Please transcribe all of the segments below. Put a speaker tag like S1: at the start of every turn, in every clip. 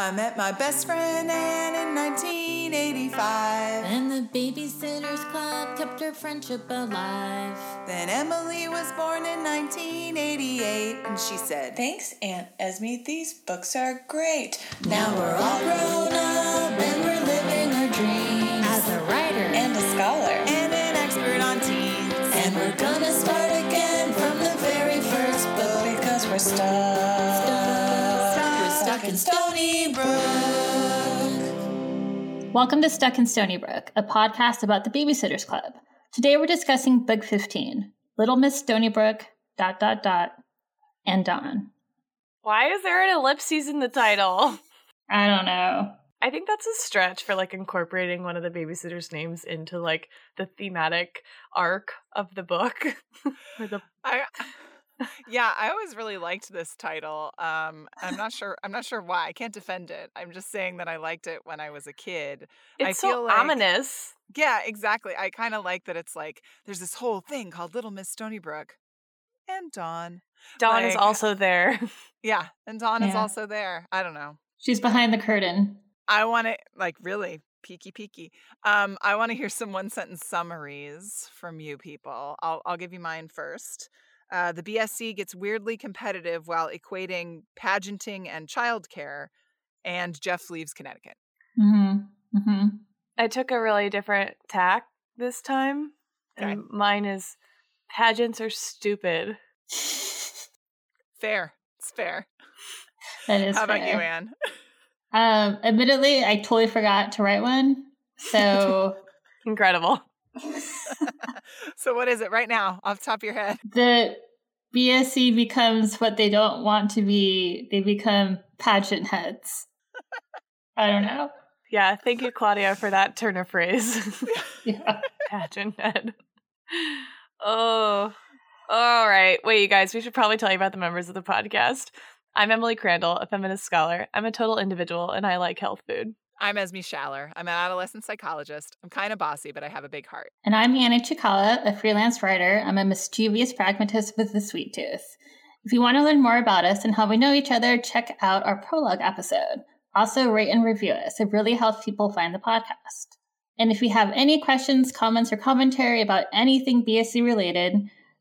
S1: I met my best friend Anne in 1985.
S2: And the Babysitters Club kept our friendship alive.
S1: Then Emily was born in 1988, and she said,
S3: Thanks, Aunt Esme. These books are great.
S2: Now we're all grown up
S3: stuck
S2: in Stony Brook.
S4: Welcome to Stuck in Stoneybrook, a podcast about the Babysitters Club. Today we're discussing Book 15, Little Miss Stoneybrook, dot, dot, dot, and Dawn.
S5: Why is there an ellipses in the title?
S4: I don't know.
S5: I think that's a stretch for like incorporating one of the babysitter's names into like the thematic arc of the book. the
S6: I yeah, I always really liked this title. Um, I'm not sure. I'm not sure why. I can't defend it. I'm just saying that I liked it when I was a kid. I
S5: it's
S6: feel
S5: so
S6: like-
S5: ominous.
S6: Yeah, exactly. I kind of like that. It's like there's this whole thing called Little Miss Stoneybrook, and Dawn.
S5: Dawn is also there.
S6: Yeah, and Dawn is also there. I don't know.
S4: She's behind the curtain.
S6: I want to like really peeky peeky. Um, I want to hear some one sentence summaries from you people. I'll I'll give you mine first. Uh, the BSC gets weirdly competitive while equating pageanting and childcare, and Jeff leaves Connecticut.
S4: Mm-hmm. Mm-hmm.
S5: I took a really different tack this time.
S6: Okay.
S5: And mine is pageants are stupid.
S6: Fair, it's fair.
S4: That is
S6: How about you. Anne?
S4: Um, admittedly, I totally forgot to write one. So
S5: Incredible.
S6: so what is it right now, off the top of your head?
S4: the BSC becomes what they don't want to be. They become pageant heads. I don't know.
S5: Yeah, thank you, Claudia, for that turn of phrase.
S4: Yeah.
S5: Pageant head. Oh, all right. Wait, you guys, we should probably tell you about the members of the podcast. I'm Emily Crandall, a feminist scholar. I'm a total individual and I like health food.
S6: I'm Esme Schaller. I'm an adolescent psychologist. I'm kind of bossy, but I have a big heart.
S4: And I'm Anna Chikala, a freelance writer. I'm a mischievous pragmatist with a sweet tooth. If you want to learn more about us and how we know each other, check out our prologue episode. Also, rate and review us. It really helps people find the podcast. And if you have any questions, comments, or commentary about anything BSC related,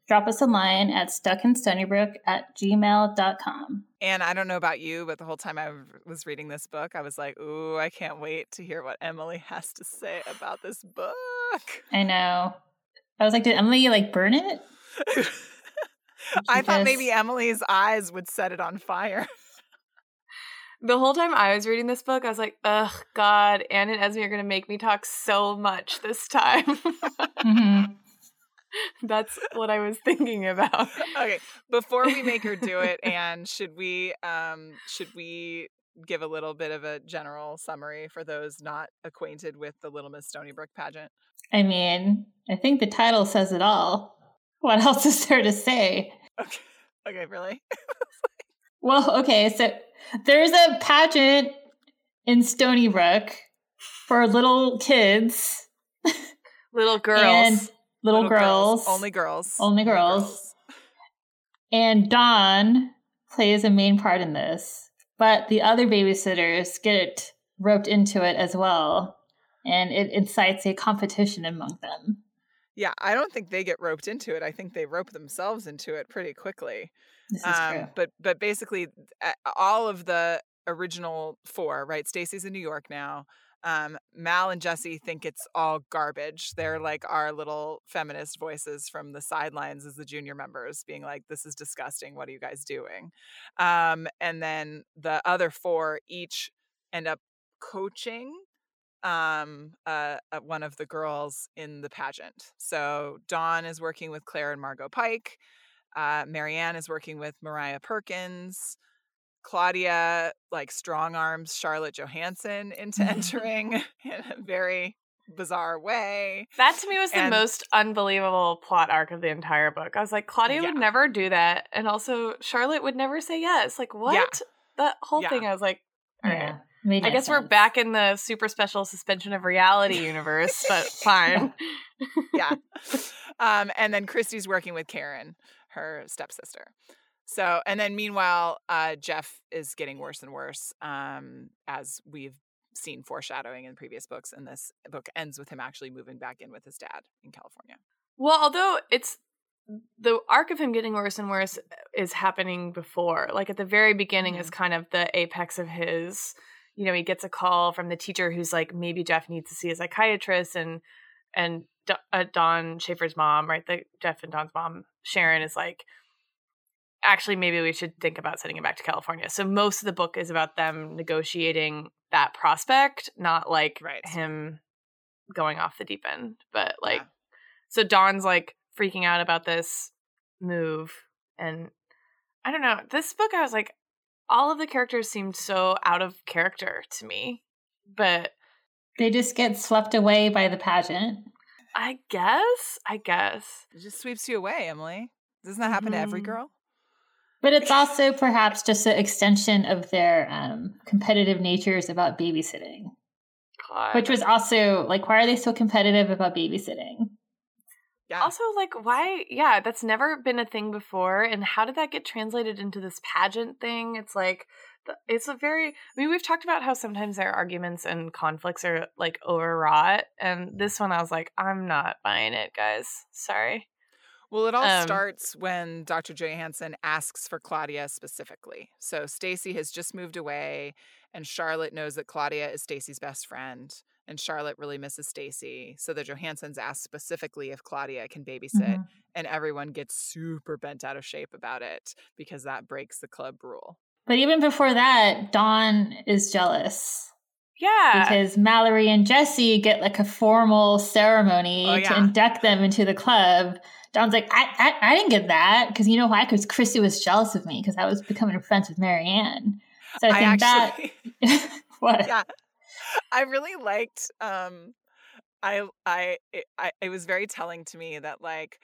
S4: drop us a line at stuckinstonybrook at gmail.com.
S6: And I don't know about you, but the whole time I was reading this book, I was like, ooh, I can't wait to hear what Emily has to say about this book.
S4: I know. I was like, did Emily like burn it?
S6: I thought maybe Emily's eyes would set it on fire.
S5: The whole time I was reading this book, I was like, ugh, God, Anne and Esme are going to make me talk so much this time.
S4: Mhm.
S5: That's what I was thinking about.
S6: okay, before we make her do it, and should we um should we give a little bit of a general summary for those not acquainted with the Little Miss Stoneybrook pageant?
S4: I mean, I think the title says it all. What else is there to say?
S6: Okay, okay, really?
S4: Well, okay, so there's a pageant in Stoneybrook for little kids,
S5: Little girls.
S4: and little, girls,
S6: only girls,
S4: Only girls. and Dawn plays a main part in this. But the other babysitters get roped into it as well, and it incites a competition among them.
S6: Yeah, I don't think they get roped into it. I think they rope themselves into it pretty quickly.
S4: This is true.
S6: Um, but but basically, all of the original four, right? Stacey's in New York now. Um, Mal and Jessi think it's all garbage. They're like our little feminist voices from the sidelines as the junior members, being like, "This is disgusting. What are you guys doing?" Um, and then the other four each end up coaching um uh, uh one of the girls in the pageant so dawn is working with claire and margo pike uh, Mary Anne is working with Myriah Perkins. Claudia like strong arms Charlotte Johanssen into entering in a very bizarre way.
S5: That to me was the most unbelievable plot arc of the entire book. I was like, Claudia would never do that. And also, Charlotte would never say yes. Like, what? That whole
S6: Yeah.
S5: thing, I was like, all right.
S4: Yeah,
S5: I guess we're back in the super special suspension of reality universe, but fine.
S6: Yeah. um, and then Kristy's working with Karen, her stepsister. So, and then meanwhile, uh, Jeff is getting worse and worse, um, as we've seen foreshadowing in previous books. And this book ends with him actually moving back in with his dad in California.
S5: Well, although it's the arc of him getting worse and worse is happening before. Like at the very beginning is kind of the apex of his. You know, he gets a call from the teacher who's like, maybe Jeff needs to see a psychiatrist, and and uh, Dawn Schafer's mom, right? The Jeff and Dawn's mom, Sharon, is like, actually, maybe we should think about sending him back to California. So most of the book is about them negotiating that prospect, not like
S6: Right.
S5: him going off the deep end. But like,
S6: Yeah.
S5: so Dawn's like freaking out about this move, and I don't know. This book, I was like, all of the characters seemed so out of character to me, but
S4: They just get swept away by the pageant.
S5: I guess, I guess.
S6: It just sweeps you away, Emily. Doesn't that happen to every
S5: Mhm.
S6: girl?
S4: But it's also perhaps just an extension of their um, competitive natures about babysitting,
S5: God.
S4: which was also like, why are they so competitive about babysitting?
S6: Yeah.
S5: also like why yeah that's never been a thing before and how did that get translated into this pageant thing it's like it's a very i mean we've talked about how sometimes their arguments and conflicts are like overwrought and this one i was like i'm not buying it guys sorry
S6: Well, it all
S5: Um,
S6: starts when Dr. Johanssen asks for Claudia specifically. So Stacey has just moved away, and Charlotte knows that Claudia is Stacey's best friend, and Charlotte really misses Stacey. So the Johanssens ask specifically if Claudia can babysit,
S4: Mhm.
S6: and everyone gets super bent out of shape about it because that breaks the club rule.
S4: But even before that, Dawn is jealous
S5: yeah
S4: because Mallory and Jessi get like a formal ceremony
S6: Oh,
S4: to induct them into the club. Dawn's like, I, I, I didn't get that because you know why? Because Chrissy was jealous of me because I was becoming friends with Mary Anne. So I
S6: I
S4: think
S6: actually,
S4: that what?
S6: yeah, I really liked. Um, I, I, it, I, it was very telling to me that like,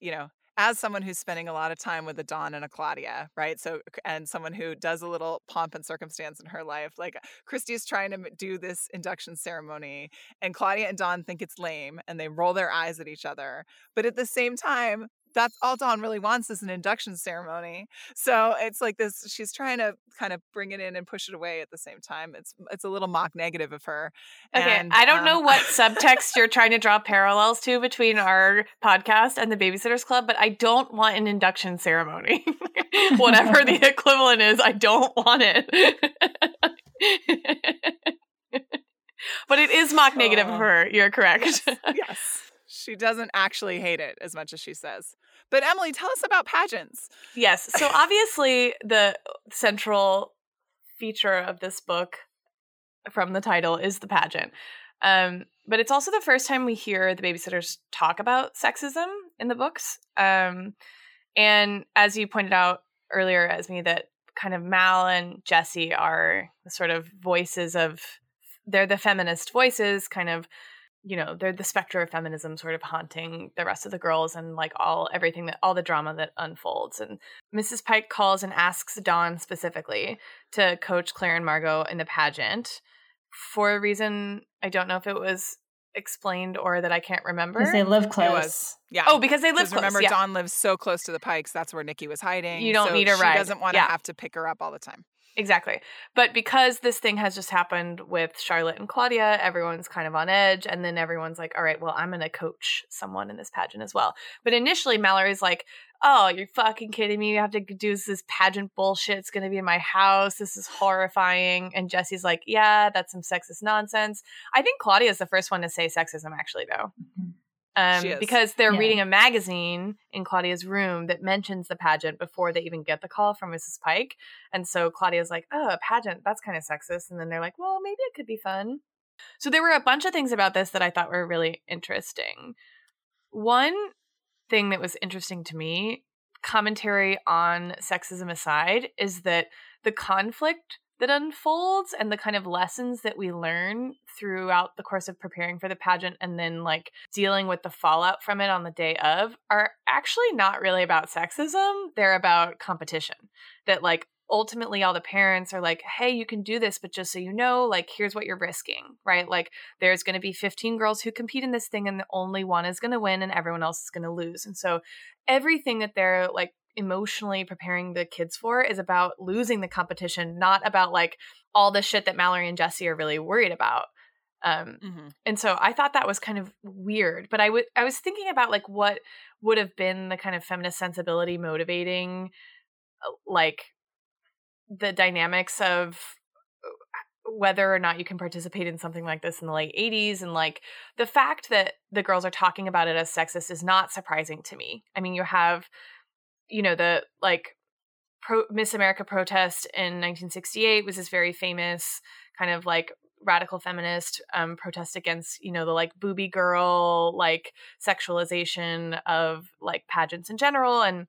S6: you know, as someone who's spending a lot of time with a Dawn and a Claudia, right? So, and someone who does a little pomp and circumstance in her life, like Kristy is trying to do this induction ceremony, and Claudia and Dawn think it's lame, and they roll their eyes at each other. But at the same time, that's all Dawn really wants is an induction ceremony. So it's like this. She's trying to kind of bring it in and push it away at the same time. It's it's a little mock negative of her.
S5: okay
S6: And,
S5: i don't know
S6: um,
S5: what subtext you're trying to draw parallels to between our podcast and the babysitters club but i don't want an induction ceremony whatever the equivalent is i don't want it but it is mock negative of
S6: Oh.
S5: her you're correct
S6: yes, yes. She doesn't actually hate it as much as she says. But Emily, tell us about pageants.
S5: Yes. So obviously, the central feature of this book from the title is the pageant. Um, but it's also the first time we hear the babysitters talk about sexism in the books. Um, and as you pointed out earlier, Esme, that kind of Mal and Jessi are the sort of voices of, they're the feminist voices, kind of you know they're the specter of feminism sort of haunting the rest of the girls and like all everything that all the drama that unfolds and mrs pike calls and asks dawn specifically to coach claire and margo in the pageant for a reason i don't know if it was explained or that i can't remember
S4: Because they live close.
S6: was. Yeah.
S5: oh because they live close
S6: remember,
S5: yeah.
S6: Dawn lives so close to the Pikes. That's where Nicky was hiding.
S5: You don't
S6: so
S5: need a
S6: she doesn't want to
S5: Yeah.
S6: have to pick her up all the time.
S5: Exactly. But because this thing has just happened with Charlotte and Claudia, everyone's kind of on edge. And then everyone's like, all right, well, I'm going to coach someone in this pageant as well. But initially, Mallory's like, oh, you're fucking kidding me. You have to do this pageant bullshit. It's going to be in my house. This is horrifying. And Jessi's like, yeah, that's some sexist nonsense. I think Claudia's the first one to say sexism, actually, though.
S4: Mhm.
S5: Um, because they're
S4: Yeah.
S5: reading a magazine in Claudia's room that mentions the pageant before they even get the call from Mrs. Pike. And so Claudia's like, oh, a pageant, that's kind of sexist. And then they're like, well, maybe it could be fun. So there were a bunch of things about this that I thought were really interesting. One thing that was interesting to me, commentary on sexism aside, is that the conflict that unfolds and the kind of lessons that we learn throughout the course of preparing for the pageant and then like dealing with the fallout from it on the day of are actually not really about sexism. They're about competition. That like ultimately all the parents are like, hey, you can do this, but just so you know, like, here's what you're risking, right? Like, there's going to be 15 girls who compete in this thing, and the only one is going to win, and everyone else is going to lose. And so, everything that they're like emotionally preparing the kids for is about losing the competition, not about like all the shit that Mallory and Jessi are really worried about. Um,
S6: Mhm.
S5: and so I thought that was kind of weird. But I would I was thinking about like what would have been the kind of feminist sensibility motivating, uh, like the dynamics of uh, whether or not you can participate in something like this in the late 80s and like the fact that the girls are talking about it as sexist is not surprising to me i mean you have you know the like pro- miss america protest in 1968 was this very famous kind of like radical feminist um, protest against you know the like booby girl like sexualization of like pageants in general and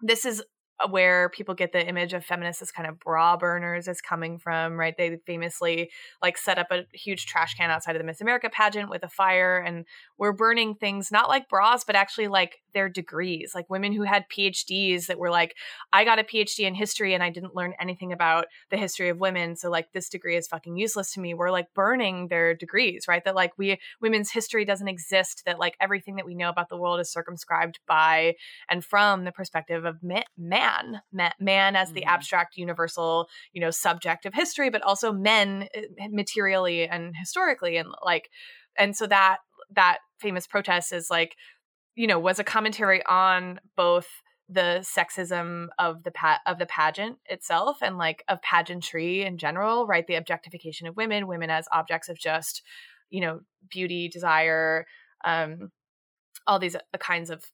S5: this is where people get the image of feminists as kind of bra burners is coming from, right? They famously like set up a huge trash can outside of the Miss America pageant with a fire and were burning things not like bras, but actually like their degrees, like women who had PhDs that were like, I got a PhD in history and I didn't learn anything about the history of women. So like this degree is fucking useless to me. We're like burning their degrees, right? That like we women's history doesn't exist, that like everything that we know about the world is circumscribed by and from the perspective of ma- man man man as the
S6: Mhm.
S5: abstract universal you know subject of history but also men eh, materially and historically and like and so that that famous protest is like you know was a commentary on both the sexism of the pa- of the pageant itself and like of pageantry in general right? The objectification of women women as objects of just you know beauty desire um all these uh, kinds of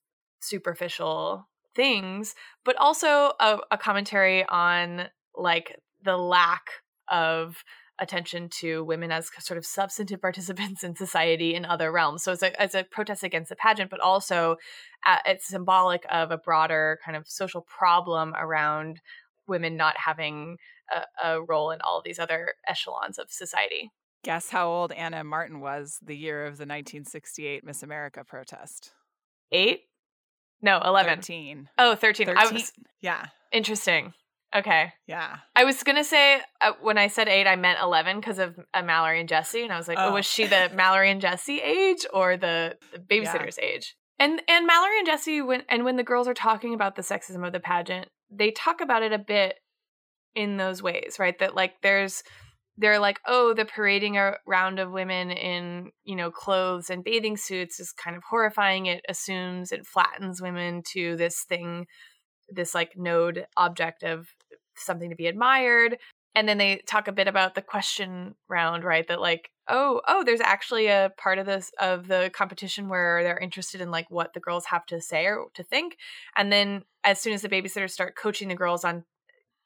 S5: superficial things but also a, a commentary on like the lack of attention to women as sort of substantive participants in society in other realms. So it's a, it's a protest against the pageant, but also uh, it's symbolic of a broader kind of social problem around women not having a, a role in all these other echelons of society.
S6: Guess how old Ann M. Martin was the year of the 1968 Miss America protest?
S5: Eight? No, 11.
S6: 13.
S5: Oh, 13. I
S6: 13.
S5: was
S6: Yeah.
S5: interesting. Okay.
S6: Yeah.
S5: I was gonna say uh, when I said eight, I meant eleven because of uh, Mallory and Jessi, and I was like, oh.
S6: Oh.
S5: was she the Mallory and Jessi age or the, the babysitter's age? And and Mallory and Jessi, when and when the girls are talking about the sexism of the pageant, they talk about it a bit in those ways, right? That like there's they're like, oh, the parading around of women in you know clothes and bathing suits is kind of horrifying. It assumes it flattens women to this thing, this like node object of something to be admired. And then they talk a bit about the question round, right? That like, oh, oh, there's actually a part of this of the competition where they're interested in like what the girls have to say or to think. And then as soon as the babysitters start coaching the girls on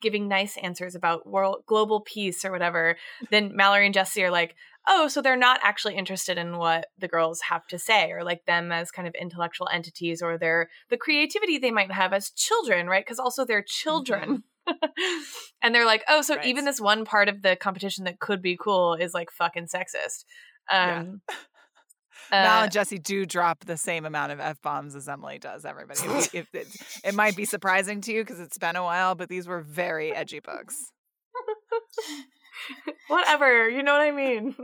S5: giving nice answers about world global peace or whatever, then Mallory and Jessi are like, oh, so they're not actually interested in what the girls have to say or like them as kind of intellectual entities or their the creativity they might have as children, right? Because also they're children. Mm-hmm. and they're like, oh, so
S6: Right.
S5: even this one part of the competition that could be cool is like fucking sexist.
S6: Yeah.
S5: Um,
S6: Mal
S5: uh,
S6: and Jessi do drop the same amount of f bombs as Emily does. Everybody, If- if it, it might be surprising to you because it's been a while, but these were very edgy books.
S5: whatever, you know what I mean.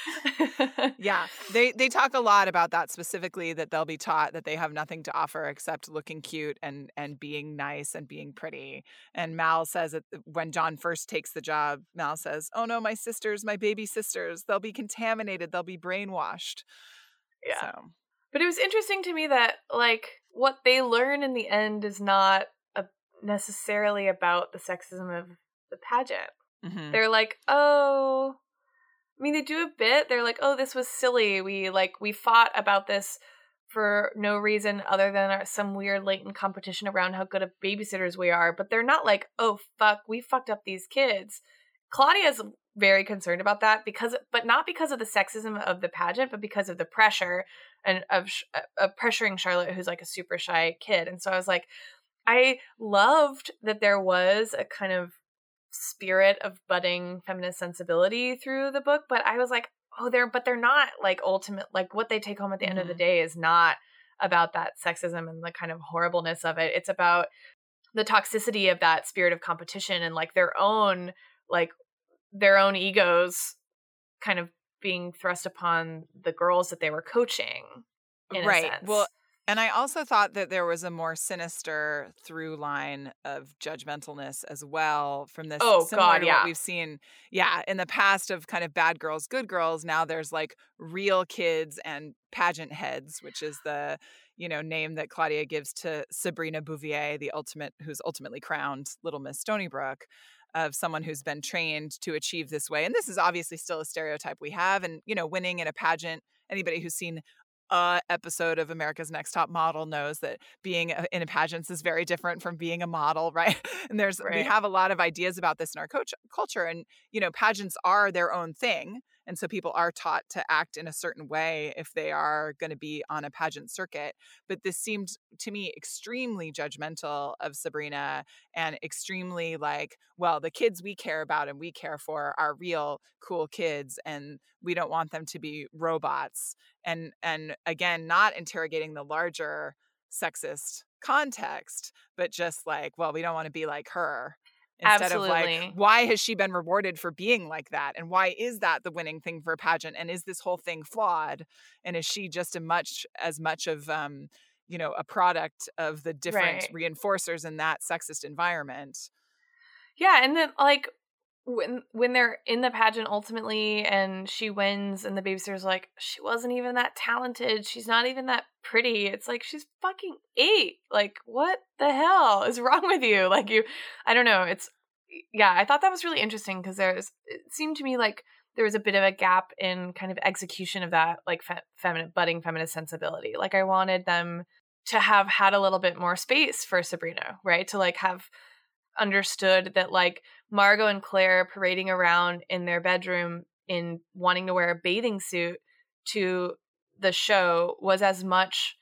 S6: Yeah, they they talk a lot about that specifically. That they'll be taught that they have nothing to offer except looking cute and and being nice and being pretty. And Mal says that when Dawn first takes the job, Mal says, "Oh no, my sisters, my baby sisters, they'll be contaminated. They'll be brainwashed."
S5: Yeah.
S6: So,
S5: But it was interesting to me that like what they learn in the end is not a, necessarily about the sexism of the pageant.
S6: mhm.
S5: They're like, "Oh, I mean, they do a bit. They're like, "Oh, this was silly. We like we fought about this for no reason other than our, some weird latent competition around how good of babysitters we are." But they're not like, "Oh, fuck, we fucked up these kids." Claudia's very concerned about that because but not because of the sexism of the pageant, but because of the pressure and of, uh, of pressuring Charlotte who's like a super shy kid. And so I was like I loved that there was a kind of spirit of budding feminist sensibility through the book, but I was like, oh, they're but they're not like ultimate like what they take home at the end of the
S6: Mhm.
S5: day is not about that sexism and the kind of horribleness of it. It's about the toxicity of that spirit of competition and like their own like their own egos kind of being thrust upon the girls that they were coaching in a
S6: right. Well, And I also thought that there was a more sinister through line of judgmentalness as well from this.
S5: Oh,
S6: similar
S5: God,
S6: to
S5: yeah.
S6: What we've seen, yeah, in the past of kind of bad girls, good girls. Now there's like real kids and pageant heads, which is the you know name that Claudia gives to Sabrina Bouvier, the ultimate, who's ultimately crowned Little Miss Stoneybrook. Of someone who's been trained to achieve this way. And this is obviously still a stereotype we have. And, you know, winning in a pageant, anybody who's seen a episode of America's Next Top Model knows that being a- in a pageants is very different from being a model, right? And there's we have a lot of ideas about this in our coach, culture, and you know, pageants are their own thing, and so people are taught to act in a certain way if they are going to be on a pageant circuit. But this seemed to me extremely judgmental of Sabrina and extremely like, well, the kids we care about and we care for are real cool kids, and we don't want them to be robots and and again not interrogating the larger sexist context but just like well we don't want to be like her instead of like why has she been rewarded for being like that? And why is that the winning thing for a pageant? And is this whole thing flawed? And is she just a much as much of um you know a product of the different
S5: Right.
S6: reinforcers in that sexist environment?
S5: Yeah, and then like when when they're in the pageant ultimately and she wins and the babysitter's like, she wasn't even that talented. She's not even that pretty. It's like she's fucking eight. Like, what the hell is wrong with you? Like you I don't know. It's yeah, I thought that was really interesting because there's it seemed to me like there was a bit of a gap in kind of execution of that like fe- feminine budding feminist sensibility. Like I wanted them to have had a little bit more space for Sabrina, right? To like have understood that like Margo and Claire parading around in their bedroom in wanting to wear a bathing suit to the show was as much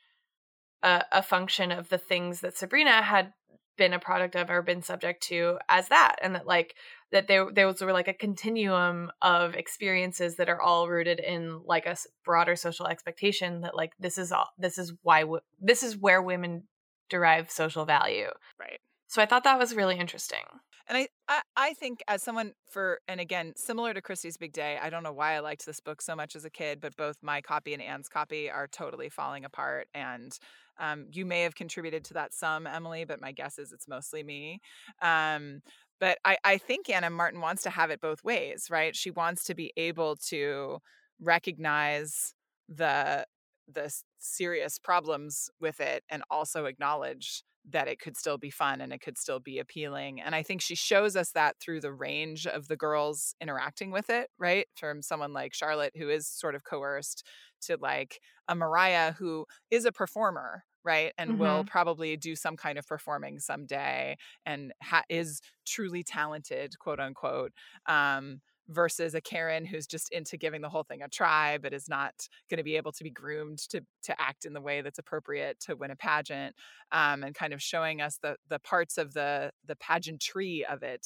S5: a, a function of the things that Sabrina had been a product of or been subject to as that. And that like that there those were like a continuum of experiences that are all rooted in like a broader social expectation that like this is all this is why this is where women derive social value.
S6: Right
S5: so I thought that was really interesting.
S6: And I, I, I think as someone for, and again, similar to Kristy's Big Day, I don't know why I liked this book so much as a kid, but both my copy and Anne's copy are totally falling apart. And um, you may have contributed to that some, Emily, but my guess is it's mostly me. Um, but I, I think Ann M. Martin wants to have it both ways, right? She wants to be able to recognize the the serious problems with it and also acknowledge that it could still be fun and it could still be appealing. And I think she shows us that through the range of the girls interacting with it, right? From someone like Charlotte, who is sort of coerced, to like a Myriah, who is a performer, right? And will probably do some kind of performing someday and ha- is truly talented, quote unquote. Um, versus a Karen who's just into giving the whole thing a try, but is not going to be able to be groomed to to act in the way that's appropriate to win a pageant, um, and kind of showing us the the parts of the the pageantry of it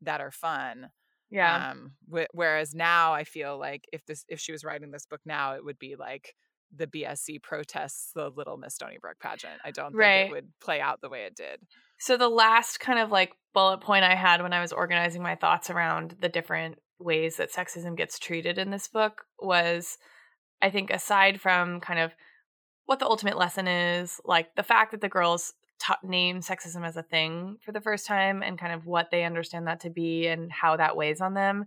S6: that are fun.
S5: Yeah.
S6: Um, wh- whereas now I feel like if this if she was writing this book now, it would be like the BSC protests the Little Miss Stoneybrook pageant. I don't think it would play out the way it did.
S5: So the last kind of like bullet point I had when I was organizing my thoughts around the different ways that sexism gets treated in this book was I think aside from kind of what the ultimate lesson is, like the fact that the girls ta name sexism as a thing for the first time and kind of what they understand that to be and how that weighs on them.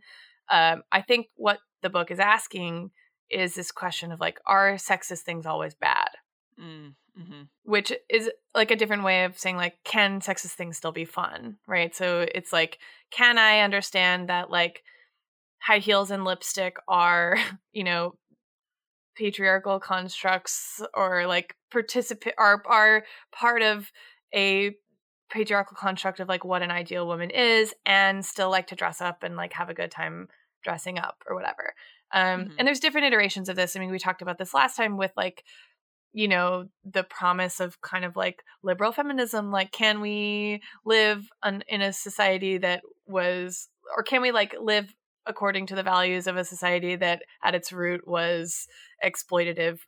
S5: Um, I think what the book is asking is this question of like, are sexist things always bad?
S6: Mm, hmm
S5: which is like a different way of saying like can sexist things still be fun right so it's like can i understand that like high heels and lipstick are you know patriarchal constructs or like participate are are part of a patriarchal construct of like what an ideal woman is and still like to dress up and like have a good time dressing up or whatever um
S6: Mhm.
S5: and there's different iterations of this i mean we talked about this last time with like you know the promise of kind of like liberal feminism like can we live un- in a society that was or can we like live according to the values of a society that at its root was exploitative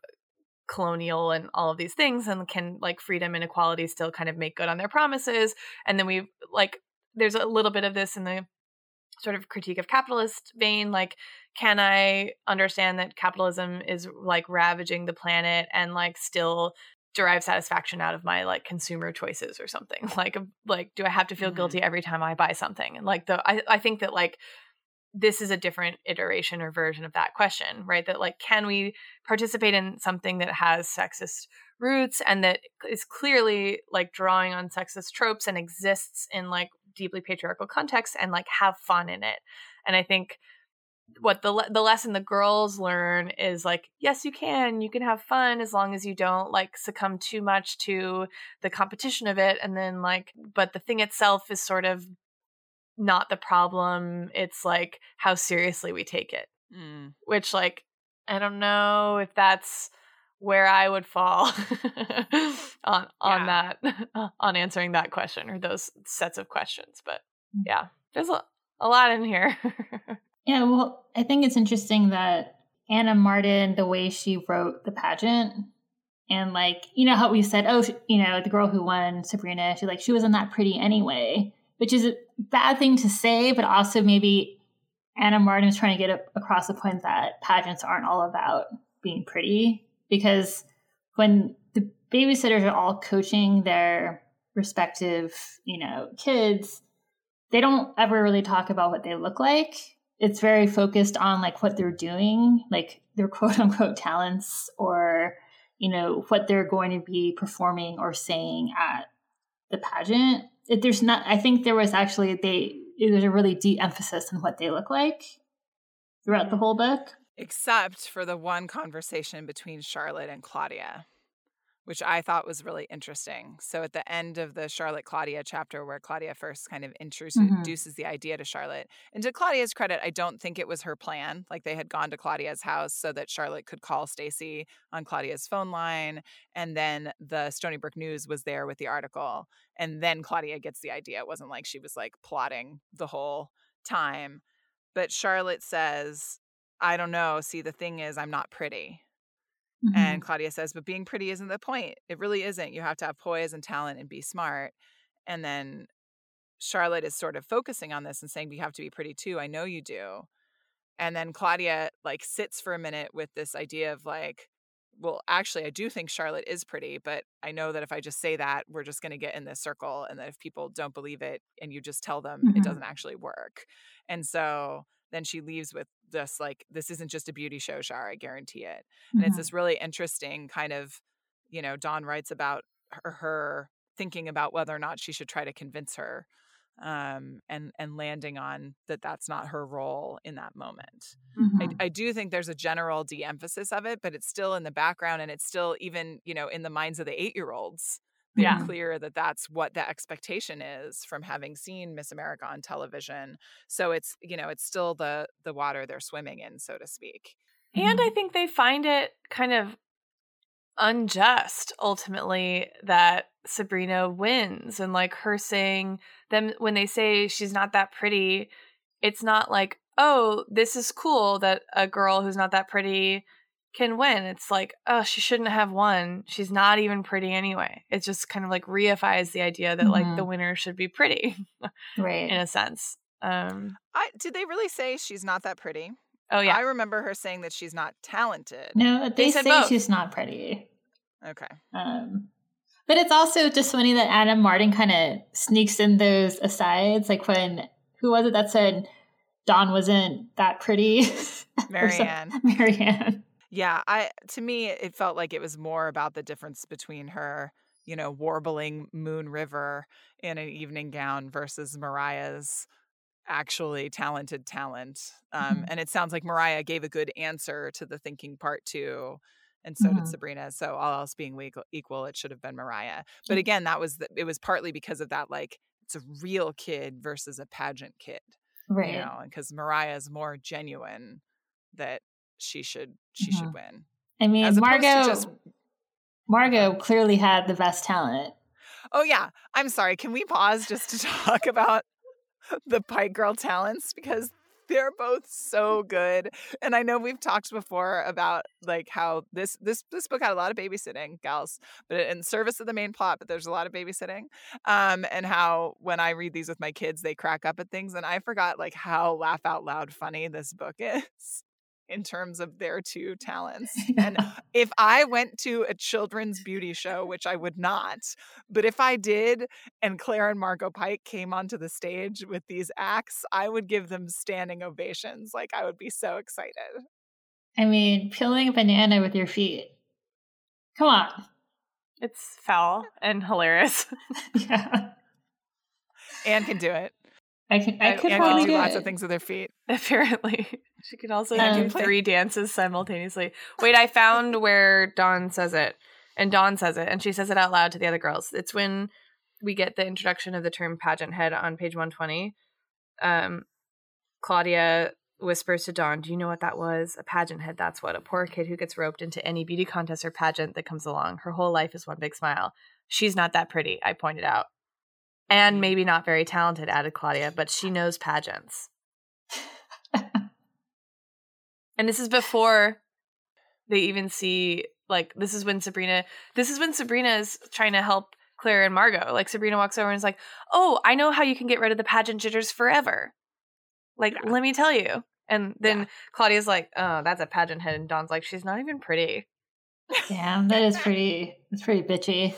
S5: colonial and all of these things and can like freedom and equality still kind of make good on their promises. And then we like there's a little bit of this in the sort of critique of capitalist vein like can i understand that capitalism is like ravaging the planet and like still derive satisfaction out of my like consumer choices or something? Like like do i have to feel
S6: Mhm.
S5: guilty every time i buy something? And like the I, I think that like this is a different iteration or version of that question right? That like can we participate in something that has sexist roots and that is clearly like drawing on sexist tropes and exists in like deeply patriarchal contexts and like have fun in it? And i think what the le- the lesson the girls learn is like yes you can you can have fun as long as you don't like succumb too much to the competition of it and then like but the thing itself is sort of not the problem it's like how seriously we take it.
S6: Mm.
S5: which like i don't know if that's where i would fall on on that on answering that question or those sets of questions but yeah there's a, a lot in here.
S4: Yeah, well, I think it's interesting that Ann M. Martin, the way she wrote the pageant, and like, you know, how we said, oh, sh- you know, the girl who won, Sabrina, she like, she wasn't that pretty anyway, which is bad thing to say, but also maybe Ann M. Martin is trying to get across the point that pageants aren't all about being pretty because when the babysitters are all coaching their respective, you know, kids, they don't ever really talk about what they look like. It's very focused on like what they're doing, like their quote unquote talents or, you know, what they're going to be performing or saying at the pageant. There's not, I think there was actually, they, there's a really deep emphasis on what they look like throughout the whole book.
S6: Except for the one conversation between Charlotte and Claudia, which I thought was really interesting. So at the end of the Charlotte Claudia chapter, where Claudia first kind of mm-hmm. introduces the idea to Charlotte, and to Claudia's credit, I don't think it was her plan. Like they had gone to Claudia's house so that Charlotte could call Stacey on Claudia's phone line, and then the Stoneybrook News was there with the article, and then Claudia gets the idea. It wasn't like she was like plotting the whole time. But Charlotte says, I don't know. See, the thing is, I'm not pretty.
S4: Mm-hmm.
S6: And Claudia says, but being pretty isn't the point. It really isn't. You have to have poise and talent and be smart. And then Charlotte is sort of focusing on this and saying, you have to be pretty too. I know you do. And then Claudia like sits for a minute with this idea of like, well, actually, I do think Charlotte is pretty, but I know that if I just say that, we're just going to get in this circle. And that if people don't believe it and you just tell them,
S4: Mhm.
S6: it doesn't actually work. And so then she leaves with this like, this isn't just a beauty show, Shar, I guarantee it. And it's
S4: Mhm.
S6: this really interesting kind of, you know, Dawn writes about her, her thinking about whether or not she should try to convince her um, and and landing on that that's not her role in that moment.
S4: Mhm.
S6: I, I do think there's a general de-emphasis of it, but it's still in the background and it's still even you know in the minds of the eight year olds.
S5: Yeah.
S6: clear that that's what the expectation is from having seen Miss America on television. So it's you know it's still the the water they're swimming in, so to speak.
S5: And
S4: Mm-hmm.
S5: I think they find it kind of unjust ultimately that Sabrina wins and like her saying them when they say she's not that pretty, it's not like, oh, this is cool that a girl who's not that pretty can win. It's like, oh, she shouldn't have won. She's not even pretty anyway. It just kind of like reifies the idea that like the winner should be pretty
S4: right.
S5: in a sense. Um
S6: I did they really say she's not that pretty?
S5: oh yeah.
S6: I remember her saying that she's not talented.
S4: No, they,
S5: They said
S4: say
S5: both.
S4: she's not pretty.
S6: Okay.
S4: Um, but it's also just funny that Ann M. Martin kind of sneaks in those asides, like when who was it that said Dawn wasn't that pretty? Or some-
S6: Mary
S4: Anne. Mary Anne.
S6: Yeah, I to me it felt like it was more about the difference between her, you know, warbling Moon River in an evening gown versus Myriah's actually talented talent. Um,
S4: Mhm.
S6: And it sounds like Myriah gave a good answer to the thinking part too. And so did
S4: Mhm.
S6: Sabrina. So all else being equal, equal, it should have been Myriah. But again, that was the, it was partly because of that like it's a real kid versus a pageant kid
S4: Right.
S6: you know, because Myriah is more genuine that she should she
S4: Mhm.
S6: should win.
S4: I mean, Margo.
S6: just-
S4: Margo clearly had the best talent.
S6: Oh yeah, I'm sorry. Can we pause just to talk about the Pike Girl talents because they're both so good. And I know we've talked before about like how this this this book had a lot of babysitting, gals, but in service of the main plot, but there's a lot of babysitting. Um, and how when I read these with my kids, they crack up at things, and I forgot like how laugh out loud funny this book is. In terms of their two talents. And if I went to a children's beauty show, which I would not, but if I did and Claire and Margo Pike came onto the stage with these acts, I would give them standing ovations. Like I would be so excited.
S4: I mean, peeling a banana with your feet. Come on.
S5: It's foul and hilarious.
S4: Yeah.
S6: Anne can do it.
S4: I can I
S5: I-
S4: could
S6: Anne
S4: probably
S6: can do
S4: do
S6: lots
S4: it.
S6: of things with her feet.
S5: Apparently, she could also
S4: Um,
S5: do three dances simultaneously. Wait, I found where Dawn says it, and Dawn says it, and she says it out loud to the other girls. It's when we get the introduction of the term pageant head on page one twenty. Um, Claudia whispers to Dawn, "Do you know what that was? A pageant head. That's what a poor kid who gets roped into any beauty contest or pageant that comes along. Her whole life is one big smile. She's not that pretty." I pointed out. And maybe not very talented, added Claudia, but she knows pageants. And this is before they even see like this is when Sabrina this is when Sabrina is trying to help Claire and Margo. Like Sabrina walks over and is like, "Oh, I know how you can get rid of the pageant jitters forever." Like,
S6: Yeah.
S5: let me tell you. And then
S6: Yeah.
S5: Claudia's like, "Oh, that's a pageant head." And Dawn's like, "She's not even pretty."
S4: Damn, that is pretty it's pretty bitchy.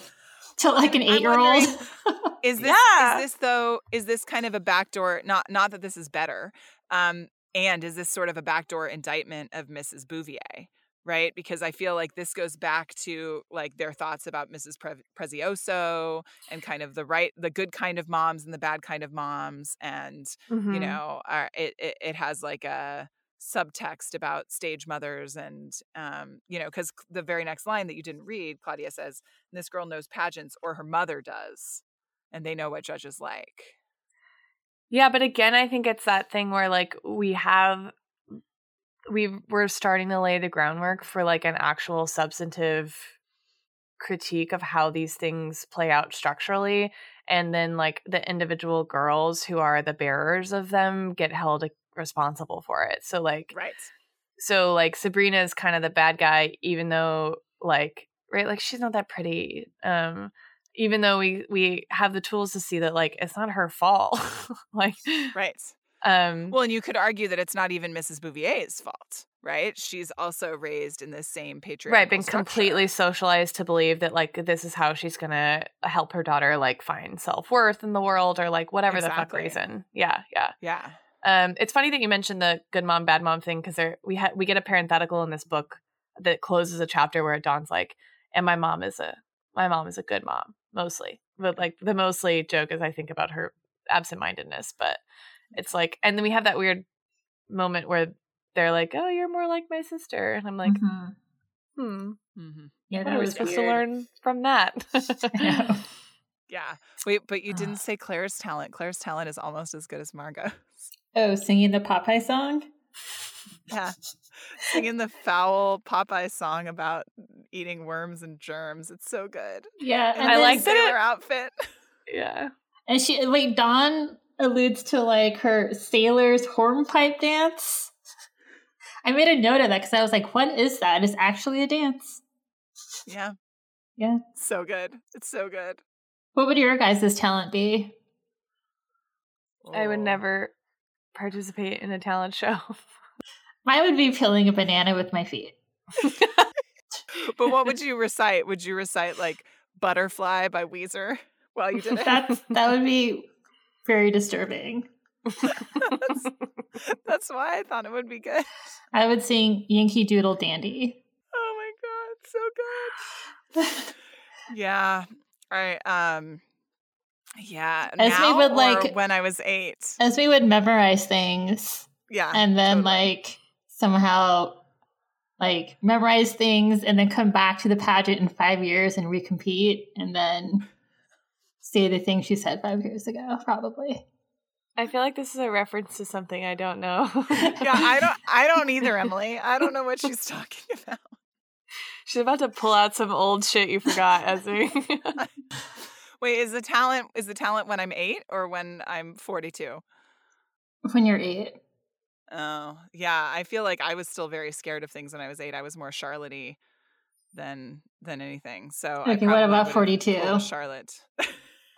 S4: To like an eight year old.
S6: Is this
S5: Yeah.
S6: is this though is this kind of a backdoor not not that this is better. Um and is this sort of a backdoor indictment of Mrs. Bouvier? Right? Because I feel like this goes back to like their thoughts about Mrs. Pre- Prezzioso and kind of the right the good kind of moms and the bad kind of moms and
S5: Mm-hmm.
S6: you know uh, it, it it has like a subtext about stage mothers and um you know because the very next line that you didn't read claudia says this girl knows pageants or her mother does and they know what judges like.
S5: Yeah, but again, I think it's that thing where like we have we we're starting to lay the groundwork for like an actual substantive critique of how these things play out structurally and then like the individual girls who are the bearers of them get held responsible for it. So like
S6: right.
S5: so like Sabrina is kind of the bad guy even though like right like she's not that pretty um even though we we have the tools to see that like it's not her fault. Like
S6: right.
S5: um
S6: well and you could argue that it's not even mrs bouvier's fault right? She's also raised in the same patriarchal
S5: right been
S6: structure.
S5: completely socialized to believe that like this is how she's gonna help her daughter like find self-worth in the world or like whatever the fuck reason. Yeah yeah.
S6: Yeah
S5: Um, it's funny that you mentioned the good mom, bad mom thing because we ha- we get a parenthetical in this book that closes a chapter where it Dawn's like, "And my mom is a my mom is a good mom mostly." But like the mostly joke is I think about her absent mindedness, but it's like, and then we have that weird moment where they're like, "Oh, you're more like my sister," and I'm like,
S4: Mhm.
S5: "Hmm,
S6: hmm
S4: Yeah,
S5: what
S4: that
S5: are we
S4: was
S5: supposed
S4: weird.
S5: to learn from that?"
S4: I
S6: yeah wait but you didn't say claire's talent claire's talent is almost as good as margo
S4: Oh, singing the Popeye song?
S6: Yeah. Singing the foul Popeye song about eating worms and germs. It's so good.
S4: Yeah,
S6: And
S4: and
S5: I
S6: the
S4: then-
S5: liked it.
S6: outfit.
S5: yeah,
S4: And she wait, Dawn alludes to like her sailor's hornpipe dance. I made a note of that because I was like, "What is that? It's actually a dance."
S6: Yeah.
S4: Yeah.
S6: So good. It's so good.
S4: What would your guys' talent be?
S5: I would
S6: Oh.
S5: never participate in a talent show.
S4: Mine would be peeling a banana with my feet.
S6: But what would you recite? Would you recite like Butterfly by Weezer while you did it?
S4: That's that would be very disturbing.
S6: that's, that's why I thought it would be good.
S4: I would sing Yankee Doodle Dandy.
S6: Oh my god, so good. Yeah. All right. Um yeah.
S4: As
S6: now
S4: would, like-
S6: when I was eight.
S4: As we would memorize things
S6: Yeah.
S4: and then
S6: totally.
S4: like somehow like memorize things and then come back to the pageant in five years and recompete and then say the thing she said five years ago, probably.
S5: I feel like this is a reference to something I don't know.
S6: Yeah, I don't I don't either, Emily. I don't know what she's talking about.
S5: She's about to pull out some old shit you forgot, Esme.
S6: Wait, is the talent is the talent when I'm eight or when I'm forty two?
S4: When you're eight.
S6: Oh, yeah. I feel like I was still very scared of things when I was eight. I was more Charlotte than than anything. So I
S4: Okay, what about 42?
S6: pulled Charlotte.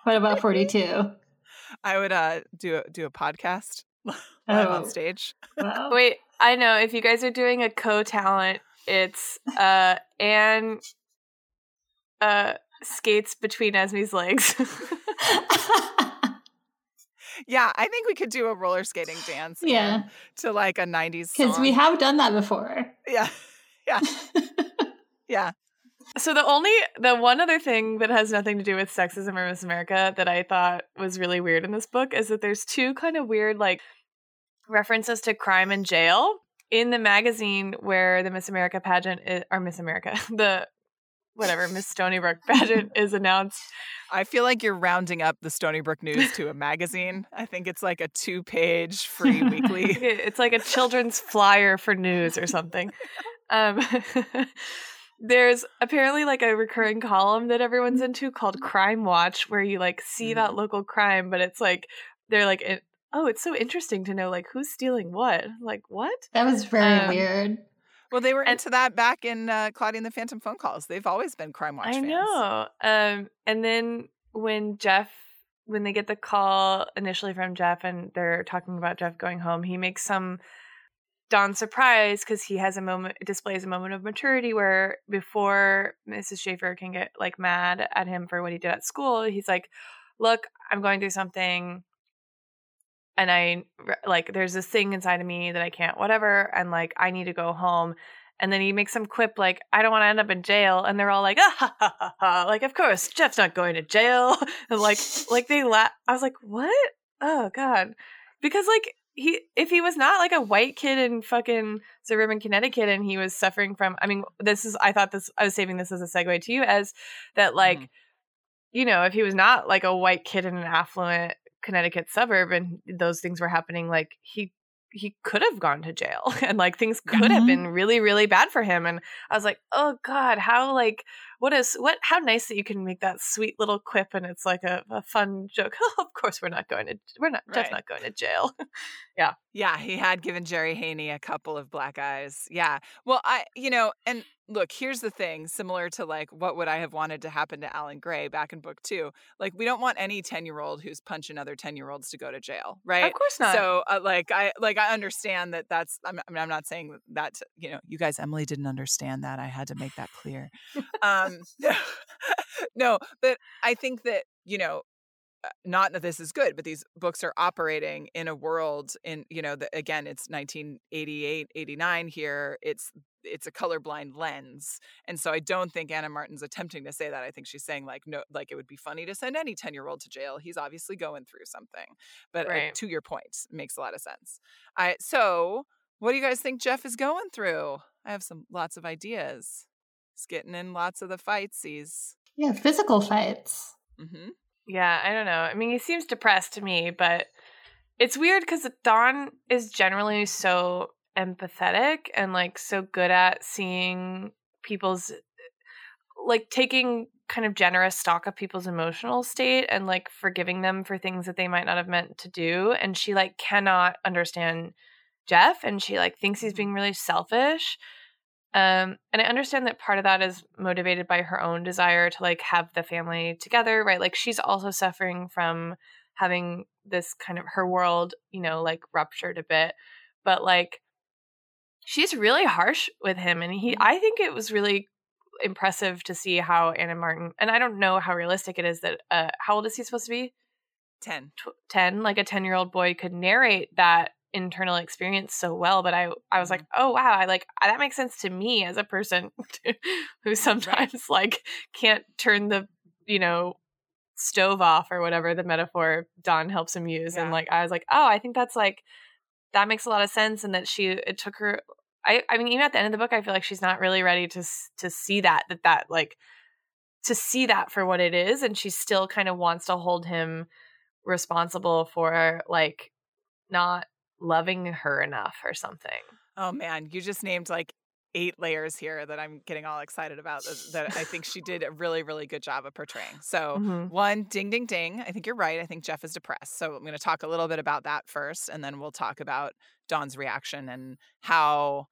S4: What about 42?
S6: I would uh do a, do a podcast live
S4: Oh.
S6: on stage.
S4: Wow.
S5: Wait, I know. If you guys are doing a co-talent, it's uh Anne uh skates between Esme's legs.
S6: Yeah, I think we could do a roller skating dance.
S4: yeah,
S6: to like a '90s
S4: because we have done that before.
S6: Yeah, yeah, yeah.
S5: so the only the one other thing that has nothing to do with sexism or Miss America that I thought was really weird in this book is that there's two kind of weird like references to crime and jail in the magazine where the Miss America pageant is, or Miss America the whatever Miss Stoneybrook pageant is announced.
S6: I feel like you're rounding up the Stoneybrook News to a magazine. I think it's like a two-page free weekly.
S5: It's like a children's flyer for news or something. Um, there's apparently like a recurring column that everyone's into called Crime Watch, where you like see that local crime, but it's like they're like, it, oh, it's so interesting to know like who's stealing what. Like what?
S4: That was very
S5: Um,
S4: weird.
S6: Well, they were
S5: And-
S6: into that back in uh, Claudia and the Phantom phone calls. They've always been Crime Watch
S5: I
S6: fans.
S5: know. Um, and then when Jeff, when they get the call initially from Jeff, and they're talking about Jeff going home, he makes some Dawn surprise because he has a moment, displays a moment of maturity where before Mrs. Schafer can get like mad at him for what he did at school, he's like, "Look, I'm going through something." And I like, there's this thing inside of me that I can't, whatever. And like, I need to go home. And then he makes some quip like, I don't want to end up in jail. And they're all like, ah, ha, ha, ha, ha. like, of course, Jeff's not going to jail. And like, like they laugh. I was like, what? Oh God. Because like, he, if he was not like a white kid in fucking suburban Connecticut and he was suffering from, I mean, this is, I thought this, I was saving this as a segue to you as that, like,
S6: Mhm.
S5: you know, if he was not like a white kid in an affluent Connecticut suburb and those things were happening, like he he could have gone to jail and like things could have
S4: Mhm.
S5: been really really bad for him and i was like oh god how like what is what how nice that you can make that sweet little quip and it's like a, a fun joke of course we're not going to we're not jeff's not going to jail
S6: Yeah, yeah. he had given Jerry Haney a couple of black eyes. Yeah. Well, I, you know, and look, here's the thing similar to like what would I have wanted to happen to Alan Gray back in book two? Like, we don't want any 10 year old who's punching other 10 year olds to go to jail, right?
S5: of course not
S6: So, uh, like, I like I understand that that's. I'm, I mean, I'm not saying that, that you know, you guys. Emily didn't understand that. I had to make that clear. um, no, no, but I think that you know, uh, not that this is good, but these books are operating in a world in you know, the, again, it's 1988, 89 here. It's it's a colorblind lens, and so I don't think Ann M. Martin's attempting to say that. I think she's saying like no, like it would be funny to send any 10 year old to jail. He's obviously going through something. But uh, to your point, makes a lot of sense. I so what do you guys think Jeff is going through? I have some lots of ideas. He's getting in lots of the fights. He's
S4: Yeah, physical fights.
S6: hmm
S5: Yeah, I don't know. I mean, he seems depressed to me, but it's weird because Dawn is generally so empathetic and like so good at seeing people's like taking kind of generous stock of people's emotional state and like forgiving them for things that they might not have meant to do and she like cannot understand Jeff and she like thinks he's being really selfish um and I understand that part of that is motivated by her own desire to like have the family together right? Like she's also suffering from having this kind of her world you know like ruptured a bit. But like she's really harsh with him and he I think it was really impressive to see how Ann M. Martin and I don't know how realistic it is that uh how old is he supposed to be?
S6: 10.
S5: tw- 10 like a 10 year old boy could narrate that internal experience so well but i i was like mm-hmm. oh wow i like that makes sense to me as a person who sometimes like can't turn the you know stove off or whatever the metaphor Dawn helps him use. And like i was like oh i think that's like that makes a lot of sense and that she it took her i i mean even at the end of the book i feel like she's not really ready to to see that that that like to see that for what it is and she still kind of wants to hold him responsible for like not loving her enough or something.
S6: Oh man, you just named like eight layers here that I'm getting all excited about that, I think she did a really, really good job of portraying. So,
S5: Mhm.
S6: one, ding, ding, ding. I think you're right. I think Jeff is depressed. So, I'm going to talk a little bit about that first, and then we'll talk about Dawn's reaction and how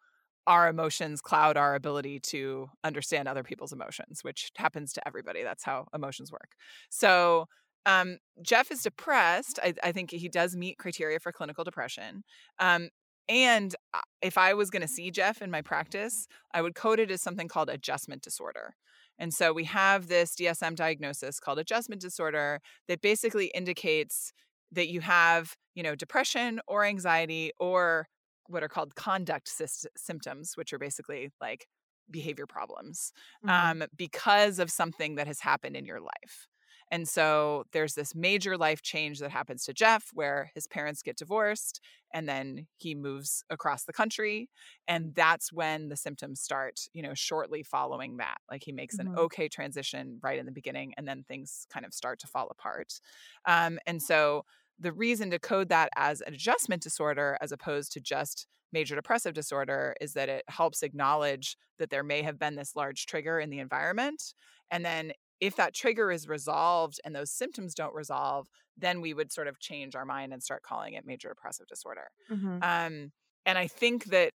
S6: our emotions cloud our ability to understand other people's emotions, which happens to everybody. That's how emotions work. So, um, Jeff is depressed. I, I think he does meet criteria for clinical depression. Um, and uh, if I was going to see Jeff in my practice, I would code it as something called adjustment disorder. And so we have this DSM diagnosis called adjustment disorder that basically indicates that you have, you know, depression or anxiety or what are called conduct sy- symptoms, which are basically like behavior problems
S5: Mhm.
S6: um, because of something that has happened in your life. And so there's this major life change that happens to Jeff where his parents get divorced and then he moves across the country. And that's when the symptoms start, you know, shortly following that. Like he makes an
S5: Mhm.
S6: okay transition right in the beginning and then things kind of start to fall apart. Um, and so the reason to code that as an adjustment disorder as opposed to just major depressive disorder is that it helps acknowledge that there may have been this large trigger in the environment. And then if that trigger is resolved and those symptoms don't resolve, then we would sort of change our mind and start calling it major depressive disorder.
S5: Mhm.
S6: Um, and I think that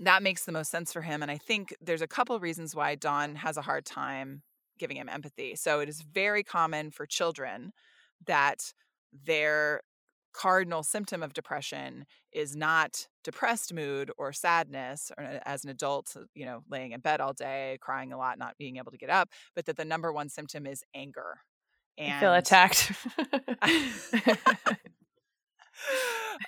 S6: that makes the most sense for him. And I think there's a couple reasons why Dawn has a hard time giving him empathy. So it is very common for children that their cardinal symptom of depression is not depressed mood or sadness or uh, as an adult you know laying in bed all day crying a lot not being able to get up but that the number one symptom is anger and
S5: I feel attacked.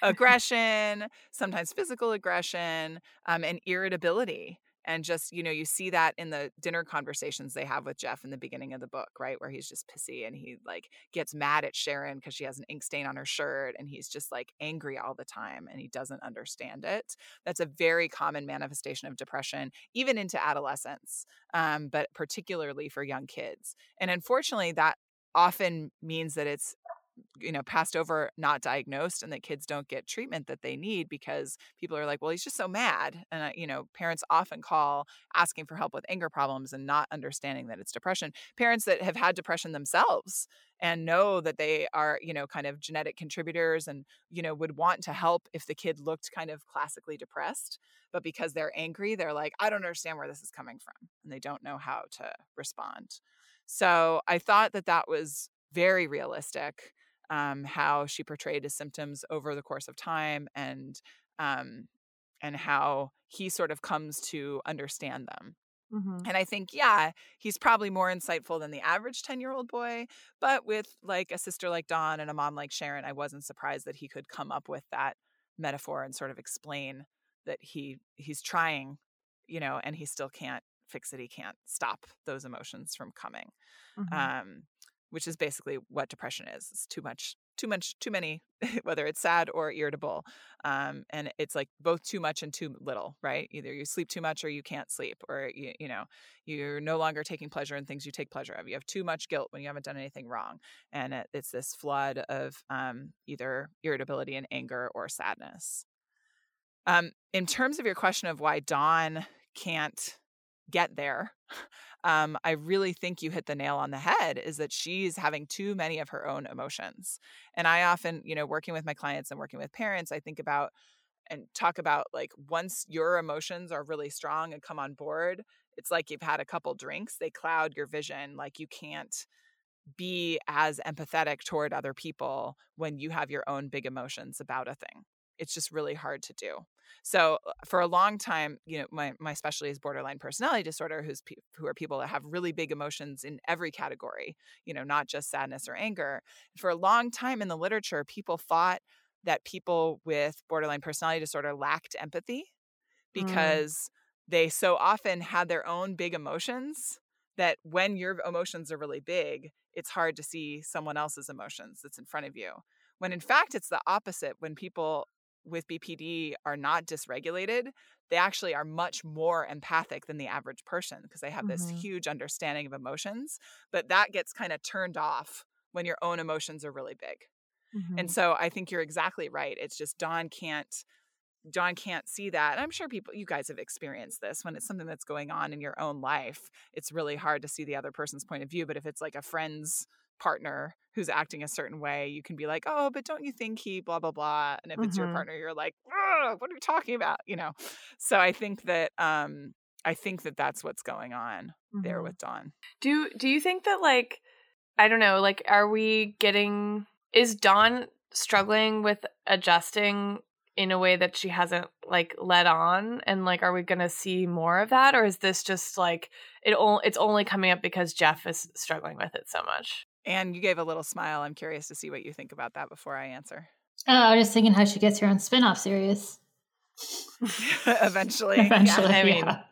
S6: aggression, sometimes physical aggression, um, and irritability. And just, you know, you see that in the dinner conversations they have with Jeff in the beginning of the book, right? Where he's just pissy and he like gets mad at Sharon because she has an ink stain on her shirt and he's just like angry all the time and he doesn't understand it. That's a very common manifestation of depression, even into adolescence, um, but particularly for young kids. And unfortunately, that often means that it's you know passed over not diagnosed and that kids don't get treatment that they need because people are like well he's just so mad. And uh, you know parents often call asking for help with anger problems and not understanding that it's depression. Parents that have had depression themselves and know that they are you know kind of genetic contributors and you know would want to help if the kid looked kind of classically depressed but because they're angry they're like i don't understand where this is coming from and they don't know how to respond. So i thought that that was very realistic um, how she portrayed his symptoms over the course of time and um, and how he sort of comes to understand them
S5: Mhm.
S6: and I think, yeah, he's probably more insightful than the average 10 year old boy. But with like a sister like Dawn and a mom like Sharon, I wasn't surprised that he could come up with that metaphor and sort of explain that he he's trying, you know, and he still can't fix it. He can't stop those emotions from coming.
S5: Mhm.
S6: Um, which is basically what depression is. It's too much, too much, too many, whether it's sad or irritable. Um, and it's like both too much and too little, right? Either you sleep too much or you can't sleep, or you, you know, you're no longer taking pleasure in things you take pleasure of. You have too much guilt when you haven't done anything wrong, and it, it's this flood of um, either irritability and anger or sadness. Um, in terms of your question of why Dawn can't get there, um, I really think you hit the nail on the head is that she's having too many of her own emotions. And I often, you know, working with my clients and working with parents, I think about and talk about like once your emotions are really strong and come on board, it's like you've had a couple drinks, they cloud your vision. Like you can't be as empathetic toward other people when you have your own big emotions about a thing. It's just really hard to do. So uh, for a long time, you know, my my specialty is borderline personality disorder, who's pe- who are people that have really big emotions in every category, you know, not just sadness or anger. For a long time in the literature, people thought that people with borderline personality disorder lacked empathy because they so often had their own big emotions that when your emotions are really big, it's hard to see someone else's emotions that's in front of you. When in fact, it's the opposite. When people with BPD are not dysregulated, they actually are much more empathic than the average person because they have this
S5: Mhm.
S6: huge understanding of emotions. But that gets kind of turned off when your own emotions are really big.
S5: Mhm.
S6: And so I think you're exactly right. It's just Dawn can't Dawn can't see that. And I'm sure people you guys have experienced this when it's something that's going on in your own life. It's really hard to see the other person's point of view, but if it's like a friend's partner who's acting a certain way, you can be like, "Oh, but don't you think he blah blah blah?" And if it's your
S5: Mhm.
S6: partner, you're like, "What are you talking about?" You know. So I think that um I think that that's what's going on there
S5: Mhm.
S6: with Dawn.
S5: Do do you think that like I don't know, like are we getting is Dawn struggling with adjusting in a way that she hasn't like led on and like are we going to see more of that or is this just like it o- it's only coming up because Jeff is struggling with it so much?
S6: And you gave a little smile. I'm curious to see what you think about that before I answer.
S4: Oh, I was just thinking how she gets her own spin off series.
S6: Eventually.
S4: Eventually,
S5: I mean,
S4: yeah.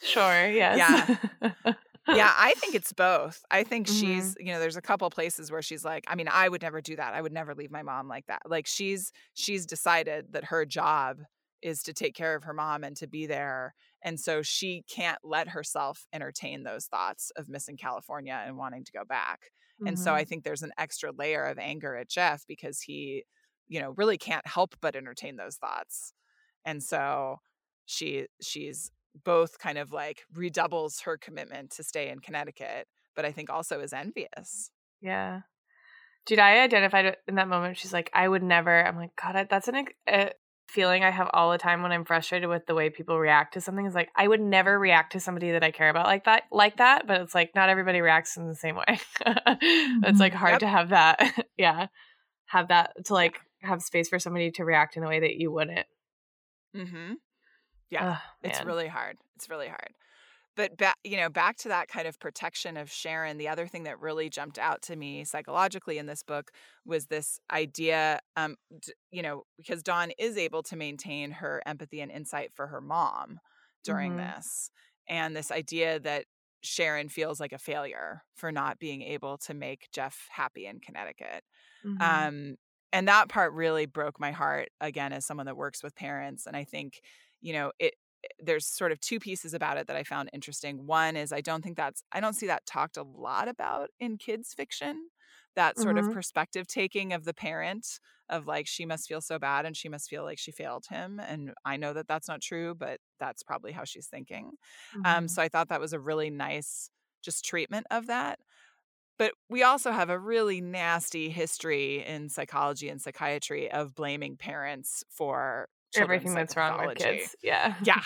S5: Sure, yes.
S6: yeah, yeah, I think it's both. I think
S5: Mhm.
S6: she's, you know, there's a couple places where she's like, I mean, I would never do that. I would never leave my mom like that. Like she's she's decided that her job is to take care of her mom and to be there. And so she can't let herself entertain those thoughts of missing California and wanting to go back. And so. I mm-hmm. think there's an extra layer of anger at Jeff because he, you know, really can't help but entertain those thoughts. And so she she's both kind of like redoubles her commitment to stay in Connecticut, but I think also is envious.
S5: Yeah. Dude, I identified in that moment. She's like, I would never. I'm like, God, that's an a feeling I have all the time when I'm frustrated with the way people react to something. Is like, I would never react to somebody that I care about like that, like that. But it's like not everybody reacts in the same way. It's like hard
S6: Yep.
S5: to have that. yeah, have that to like have space for somebody to react in a way that you wouldn't.
S6: Mm-hmm. Yeah. It's really hard. It's really hard. But back, you know, back to that kind of protection of Sharon. The other thing that really jumped out to me psychologically in this book was this idea, um, d- you know, because Dawn is able to maintain her empathy and insight for her mom during
S5: Mhm.
S6: this, and this idea that Sharon feels like a failure for not being able to make Jeff happy in Connecticut.
S5: Mhm.
S6: Um, and that part really broke my heart again as someone that works with parents. And I think, you know, it there's sort of two pieces about it that I found interesting. One is I don't think that's I don't see that talked a lot about in kids fiction. That sort
S5: Mhm.
S6: of perspective taking of the parent of like she must feel so bad and she must feel like she failed him and I know that that's not true, but that's probably how she's thinking. Um
S5: Mhm.
S6: so I thought that was a really nice just treatment of that. But we also have a really nasty history in psychology and psychiatry of blaming parents for
S5: everything that's wrong with kids. Yeah.
S6: Yeah.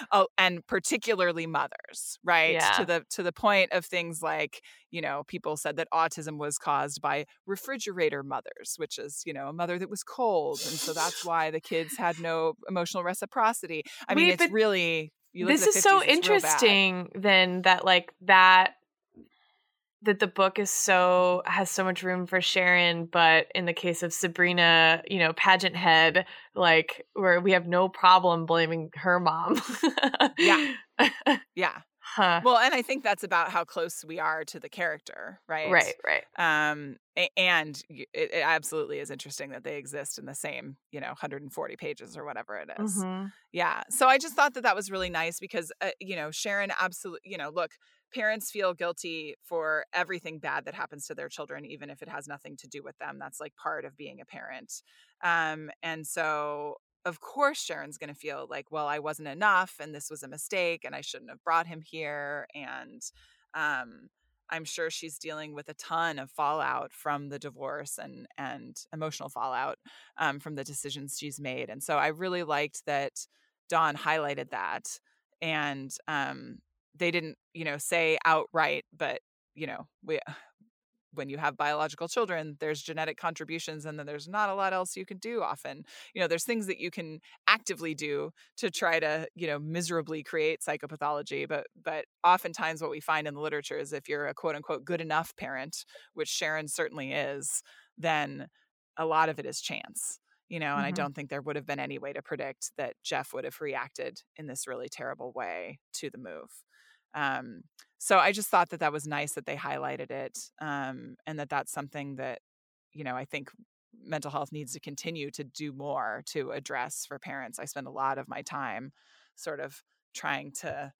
S6: oh, and particularly mothers, right?
S5: Yeah.
S6: To the to the point of things like, you know, people said that autism was caused by refrigerator mothers, which is, you know, a mother that was cold, and so that's why the kids had no emotional reciprocity. I mean,
S5: Wait,
S6: it's
S5: but
S6: really you look
S5: this
S6: at the
S5: is so
S6: 50s, it's real bad.
S5: interesting then that like that that the book is so has so much room for Sharon, but in the case of Sabrina, you know, pageant head, like where we have no problem blaming her mom.
S6: Yeah. Yeah.
S5: huh.
S6: Well, and I think that's about how close we are to the character, right?
S5: Right, right.
S6: Um, and it, it absolutely is interesting that they exist in the same, you know, 140 pages or whatever it is.
S5: Mhm.
S6: Yeah. So I just thought that that was really nice because, uh, you know, Sharon absolutely, you know, look, parents feel guilty for everything bad that happens to their children, even if it has nothing to do with them. That's like part of being a parent. Um, and so, of course, Sharon's going to feel like, well, I wasn't enough and this was a mistake and I shouldn't have brought him here. And, um, I'm sure she's dealing with a ton of fallout from the divorce and and emotional fallout um, from the decisions she's made. And so I really liked that Dawn highlighted that, and um, they didn't, you know, say outright, but you know, we when you have biological children, there's genetic contributions, and then there's not a lot else you can do. Often, you know, there's things that you can actively do to try to, you know, miserably create psychopathology. But but oftentimes, what we find in the literature is if you're a quote unquote good enough parent, which Sharon certainly is, then a lot of it is chance. You know, and I
S5: Mhm.
S6: don't think there would have been any way to predict that Jeff would have reacted in this really terrible way to the move. Um, so I just thought that that was nice that they highlighted it, um, and that that's something that you know I think mental health needs to continue to do more to address for parents. I spend a lot of my time sort of trying to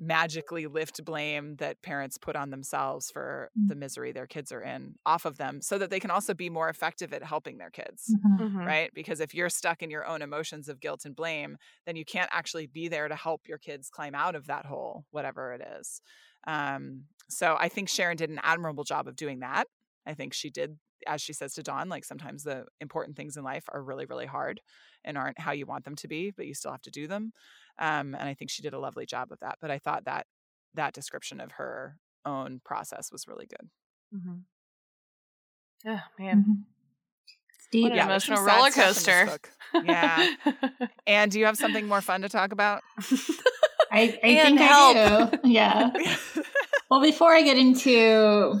S6: magically lift blame that parents put on themselves for the misery their kids are in off of them so that they can also be more effective at helping their kids
S4: Mhm.
S5: Mhm.
S6: right? Because if you're stuck in your own emotions of guilt and blame, then you can't actually be there to help your kids climb out of that hole, whatever it is. Um, so I think Sharon did an admirable job of doing that. I think she did, as she says to Dawn, like sometimes the important things in life are really, really hard and aren't how you want them to be, but you still have to do them. Um, and I think she did a lovely job of that. But I thought that that description of her own process was really good.
S5: Mm-hmm. Oh man,
S4: Mhm. It's deep.
S5: what an
S6: Yeah,
S5: emotional roller
S6: stuff in this
S5: coaster.
S6: Yeah. And do you have something more fun to talk about?
S4: I, I think
S5: help.
S4: I do. Yeah. Well, before I get into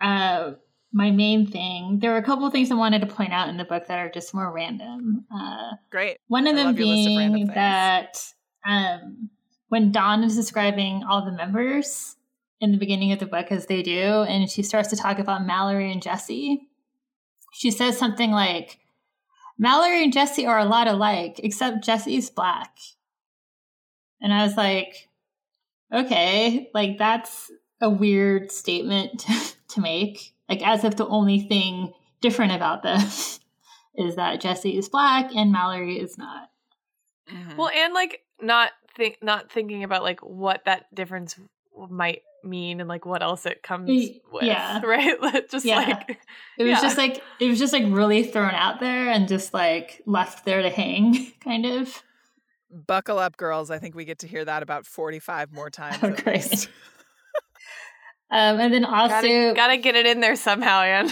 S4: uh, my main thing, there were a couple of things I wanted to point out in the book that are just more random. Uh,
S6: Great.
S4: one of
S6: I
S4: them
S6: love your list of random
S4: being
S6: things.
S4: that um, when Dawn is describing all the members in the beginning of the book, as they do, and she starts to talk about Mallory and Jessi, she says something like, Mallory and Jessi are a lot alike, except Jessi's black. And I was like, okay, like that's a weird statement to make. Like, as if the only thing different about them is that Jessi is black and Mallory is not.
S6: Mhm.
S5: well, and like not think not thinking about like what that difference might mean and like what else it comes with.
S4: yeah.
S5: Right. just
S4: Yeah.
S5: like
S4: It was
S5: Yeah.
S4: just like it was just like really thrown out there and just like left there to hang, kind of.
S6: Buckle up, girls. I think we get to hear that about 45 more times.
S4: Oh,
S6: at
S4: great.
S6: least.
S4: Um, and then also,
S5: gotta, gotta get it in there somehow, Anne.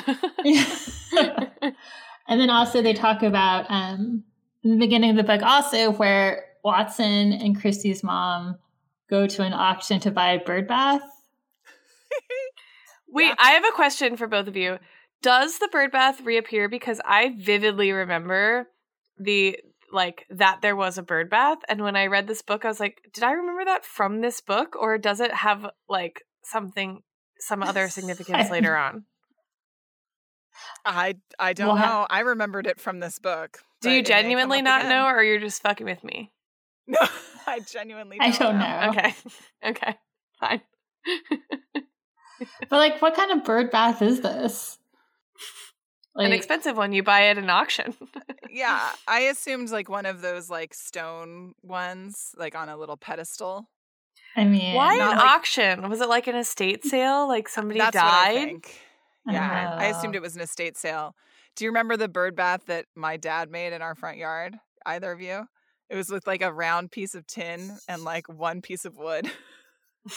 S4: and then also they talk about um, in the beginning of the book also where Watson and Kristy's mom go to an auction to buy a bird bath.
S5: Wait,
S6: Yeah.
S5: I have a question for both of you. Does the bird bath reappear? Because I vividly remember the like that there was a bird bath, and when I read this book, I was like, did I remember that from this book, or does it have like something, some other significance later on?
S6: I I don't
S4: Well,
S6: know. I remembered it from this book.
S5: Do you
S6: it may come
S5: genuinely not
S6: again.
S5: know, or you're just fucking with me?
S6: No, I genuinely don't,
S4: don't
S6: know.
S4: know.
S5: Okay, okay, fine.
S4: But like, what kind of bird bath is this?
S5: An expensive one you buy at an auction.
S6: Yeah, I assumed like one of those like stone ones, like on a little pedestal.
S4: I mean,
S5: Why
S6: Not
S5: an
S6: like-
S5: auction? Was it like an estate mm. sale? Like somebody
S6: That's what I
S5: died?
S6: think. Yeah, I assumed
S4: Oh.
S6: it was an estate sale. Do you remember the bird bath that my dad made in our front yard? Either of you? It was with like a round piece of tin and like one piece of wood.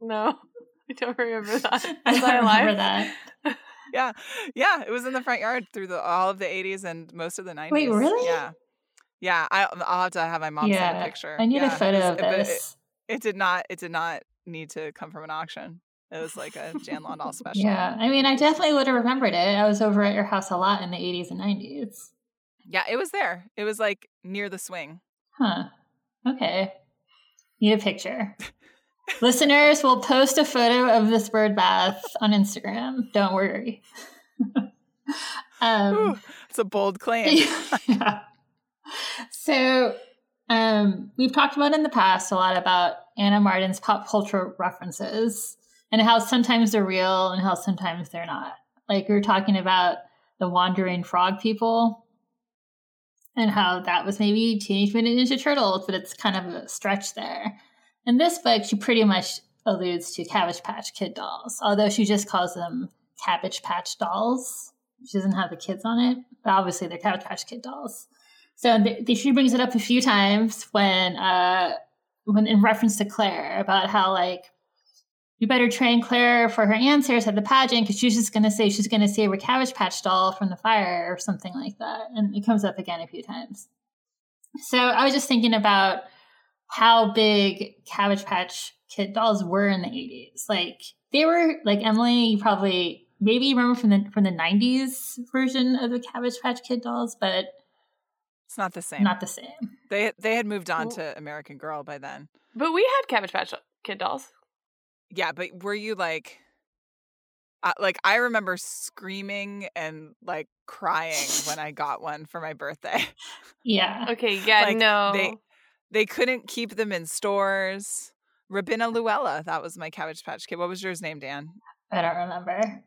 S5: No, I don't remember that.
S4: I
S5: I
S4: remember that.
S6: yeah, yeah, it was in the front yard through the all of the '80s and most of the '90s.
S4: Wait, really?
S6: Yeah, yeah. I, I'll have to have my mom send a picture.
S4: I need
S6: Yeah,
S4: a photo of
S6: but it-
S4: this.
S6: It, did not. It did not need to come from an auction. It was like a Jan Landau special.
S4: Yeah, I mean, I definitely would have remembered it. I was over at your house a lot in the 80s and 90s.
S6: yeah. It was there. It was like near the swing.
S4: Huh. Okay. Need a picture. Listeners, we'll post a photo of this bird bath on Instagram. Don't worry. um,
S6: Ooh, it's a bold claim.
S4: yeah. So, um, we've talked about in the past a lot about Ann M. Martin's pop culture references and how sometimes they're real and how sometimes they're not. Like we were talking about the wandering frog people and how that was maybe Teenage Mutant Ninja Turtles, but it's kind of a stretch there. In this book, she pretty much alludes to Cabbage Patch Kid dolls, although she just calls them Cabbage Patch dolls. She doesn't have the kids on it, but obviously they're Cabbage Patch Kid dolls. So th- she brings it up a few times when, uh, when in reference to Claire about how like you better train Claire for her answers at the pageant because she's just gonna say she's gonna save her Cabbage Patch doll from the fire or something like that, and it comes up again a few times. So I was just thinking about how big Cabbage Patch Kid dolls were in the eighties. Like they were like Emily, you probably maybe you remember from the from the nineties version of the Cabbage Patch Kid dolls, but
S6: It's not the same.
S4: not the same.
S6: They they had moved on
S5: Well-
S6: to American Girl by then.
S5: But we had Cabbage Patch Kid dolls.
S6: Yeah, but were you like, uh, like I remember screaming and like crying when I got one for my birthday.
S4: Yeah.
S5: Okay, yeah,
S6: Like,
S5: no.
S6: they- They couldn't keep them in stores. Rabina Luella, that was my Cabbage Patch Kid. What was yours name, Dan?
S4: I don't remember.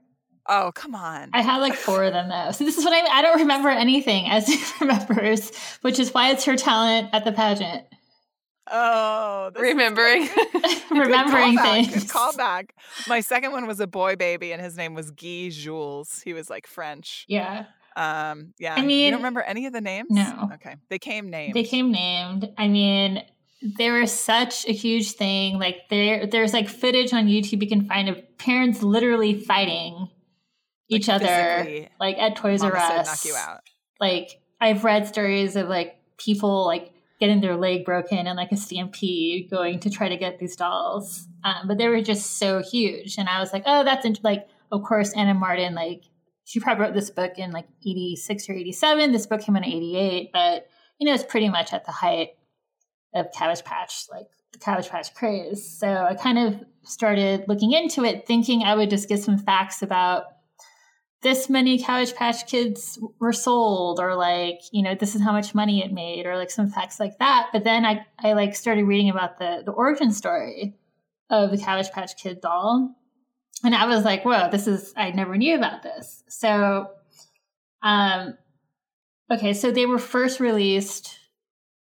S6: Oh, come on.
S4: I had like four of them though. So this is what I I don't remember anything as she remembers, which is why it's her talent at the pageant.
S6: Oh, this
S5: Remembering.
S6: Good
S4: Remembering
S6: callback,
S4: things.
S6: Good callback. My second one was a boy baby, and his name was Guy Jules. He was like French.
S4: Yeah.
S6: Um, yeah.
S4: I mean, you
S6: don't remember any of the names?
S4: No.
S6: Okay, they came named.
S4: They came named. I mean, they were such a huge thing. Like there, there's like footage on YouTube you can find of parents literally fighting each
S6: Like,
S4: other, like at Toys R
S6: Mama said
S4: Us.
S6: knock you out.
S4: Like I've read stories of like people like getting their leg broken and like a stampede, going to try to get these dolls. Um, but they were just so huge, and I was like, oh, that's like, of course, Ann M. Martin like she probably wrote this book in like 86 or 87 this book came out in 88 but you know it's pretty much at the height of cabbage patch like the cabbage patch craze. So i kind of started looking into it thinking i would just get some facts about this many cabbage patch kids were sold or like you know this is how much money it made or like some facts like that but then i i like started reading about the the origin story of the cabbage patch kid doll and I was like, whoa, this is, I never knew about this. So, um, okay, so they were first released,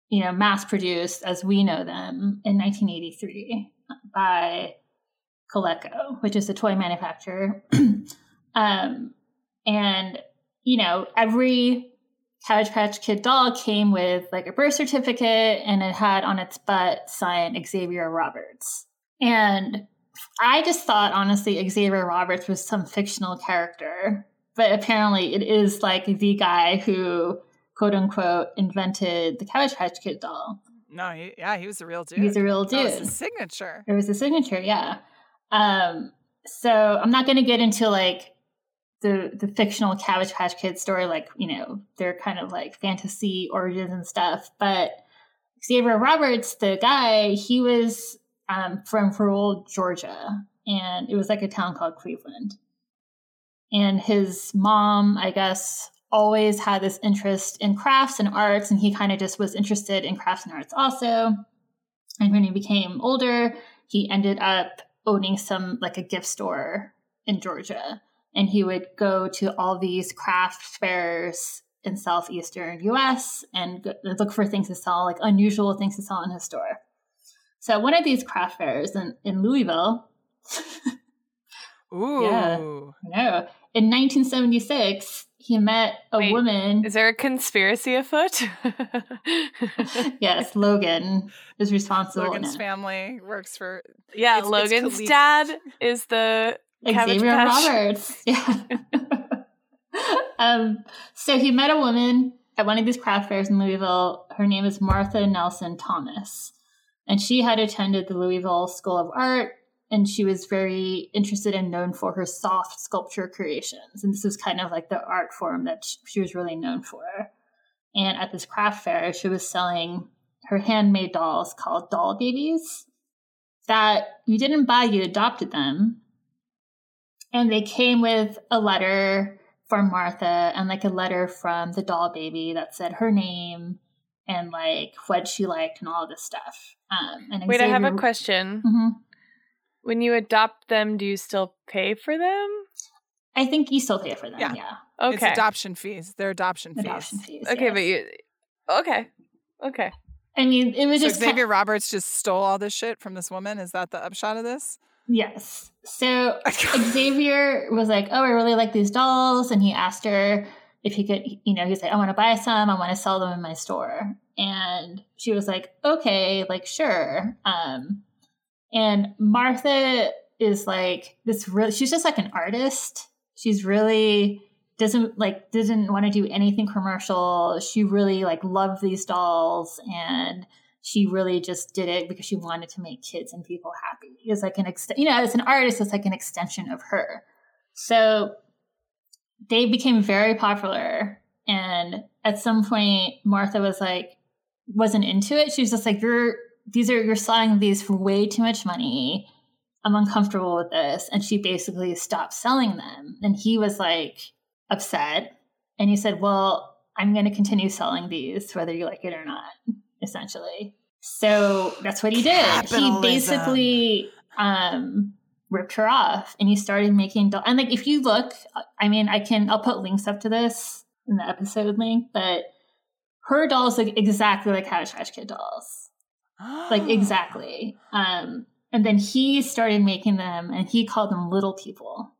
S4: you know, mass produced as we know them in 1983 by Coleco, which is a toy manufacturer. um, and, you know, every Cabbage Patch Kid doll came with like a birth certificate and it had on its butt signed Xavier Roberts. And I just thought, honestly, Xavier Roberts was some fictional character, but apparently it is like the guy who, quote unquote, invented the Cabbage Patch Kid doll.
S6: No, he, yeah, he was a real dude.
S4: He's a real
S6: That was
S4: dude.
S6: his signature.
S4: It was a signature, yeah. Um, so I'm not going to get into like the the fictional Cabbage Patch Kid story, like you know, they're kind of like fantasy origins and stuff. But Xavier Roberts, the guy, he was um, from rural Georgia, and it was like a town called Cleveland. And his mom, I guess, always had this interest in crafts and arts, and he kind of just was interested in crafts and arts also. And when he became older, he ended up owning some like a gift store in Georgia. And he would go to all these craft fairs in southeastern US and go, look for things to sell, like unusual things to sell in his store. So one of these craft fairs in, in Louisville,
S6: Ooh.
S4: Yeah. no, in 1976, he met a
S5: Wait,
S4: woman.
S5: Is there a conspiracy afoot?
S4: yes, Logan is responsible.
S6: Logan's family works for.
S5: yeah,
S6: It's- it's
S5: Logan's
S6: Khalif.
S5: dad is the
S4: Xavier. Roberts. Yeah. um, so he met a woman at one of these craft fairs in Louisville. Her name is Martha Nelson Thomas. And she had attended the Louisville School of Art, and she was very interested and known for her soft sculpture creations. And this was kind of like the art form that she was really known for. And at this craft fair, she was selling her handmade dolls called doll babies that you didn't buy, you adopted them and they came with a letter from Martha and like a letter from the doll baby that said her name and like what she liked and all this stuff. Um, and
S5: Wait, I have a
S4: Xavier-
S5: question.
S4: Mhm.
S5: When you adopt them, do you still pay for them?
S4: I think you still pay for them.
S6: Yeah.
S4: Yeah,
S6: It's
S5: Okay.
S6: adoption fees. They're adoption fees.
S4: adoption fees.
S5: okay,
S4: yes.
S5: but you. Okay. Okay.
S4: I mean, it was
S6: So
S4: just ki-
S6: Xavier Roberts just stole all this shit from this woman. Is that the upshot of this?
S4: Yes. So Xavier was like, "Oh, I really like these dolls," and he asked her if he could. You know, he said, "I want to buy some. I want to sell them in my store." And she was like, "Okay, like sure." Um, and Martha is like this. Really, she's just like an artist. She's really doesn't like didn't want to do anything commercial. She really like loved these dolls and she really just did it because she wanted to make kids and people happy. It's like an ext- you know, as an artist, it's like an extension of her. So they became very popular, and at some point, Martha was like, wasn't into it. She was just like, "You're these are you're selling these for way too much money. I'm uncomfortable with this," and she basically stopped selling them. And he was like upset, and he said, "Well." I'm going to continue selling these, whether you like it or not essentially. So that's what he did. He basically um, ripped her off, and he started making. doll- and like, if you look, I mean, I can. I'll put links up to this in the episode link, but her dolls look exactly like Cabbage Patch Kid dolls, like exactly. Um, and then he started making them, and he called them Little People,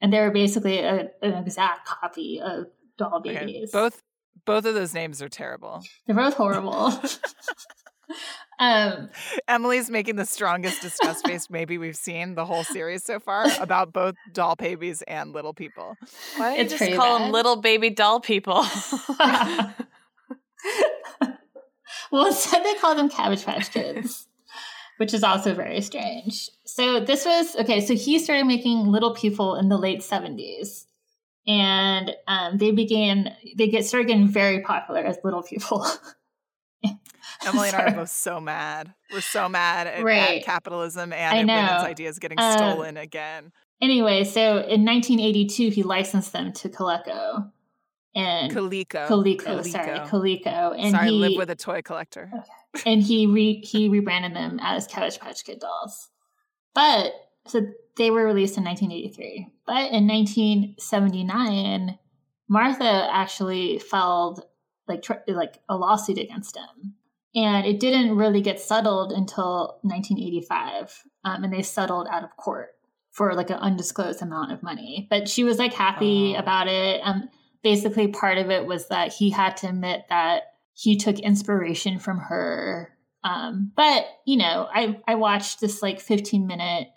S4: and they were basically a, an exact copy of doll
S6: Okay,
S4: babies.
S6: Both both of those names are terrible.
S4: They're both horrible. Um,
S6: Emily's making the strongest disgust face maybe we've seen the whole series so far about both doll babies and little people.
S5: Why don't you just call
S4: bad.
S5: them little baby doll people?
S4: well, instead they call them Cabbage Patch Kids, which is also very strange. So this was okay. So he started making little people in the late seventies, and um, they began they get started getting very popular as little people.
S6: Emily and I are both so mad. We're so mad at, at
S4: Right.
S6: capitalism
S4: I
S6: and at women's ideas getting
S4: Um,
S6: stolen again.
S4: Anyway, so in 1982, he licensed them to Coleco and
S6: Coleco.
S4: Coleco, sorry, Coleco, and
S6: sorry,
S4: he
S6: live with a toy collector.
S4: and he re- he rebranded them as Cabbage Patch Kid dolls. But so they were released in 1983. But in 1979, Martha actually filed like tr- like a lawsuit against him, and it didn't really get settled until 1985, um, and they settled out of court for like an undisclosed amount of money. But she was like happy
S6: Oh.
S4: about it. Um, basically, part of it was that he had to admit that he took inspiration from her. Um, but you know, I I watched this like 15 minute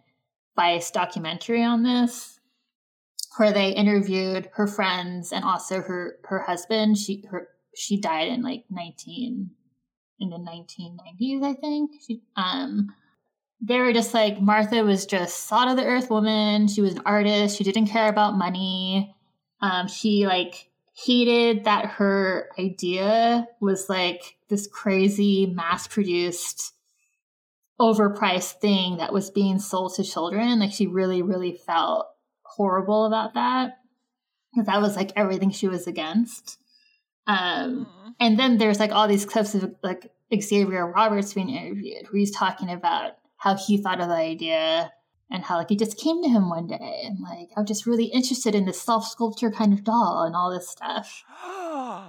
S4: bias documentary on this where they interviewed her friends and also her her husband. She her she died in like 19 in the 1990s, I think. She um they were just like Martha was just salt of the earth woman. She was an artist. She didn't care about money. Um, she like hated that her idea was like this crazy mass produced overpriced thing that was being sold to children like she really really felt horrible about that because that was like everything she was against um
S6: Mm.
S4: and then there's like all these clips of like Xavier Roberts being interviewed where he's talking about how he thought of the idea and how like it just came to him one day and like I'm just really interested in this self sculpture kind of doll and all this stuff.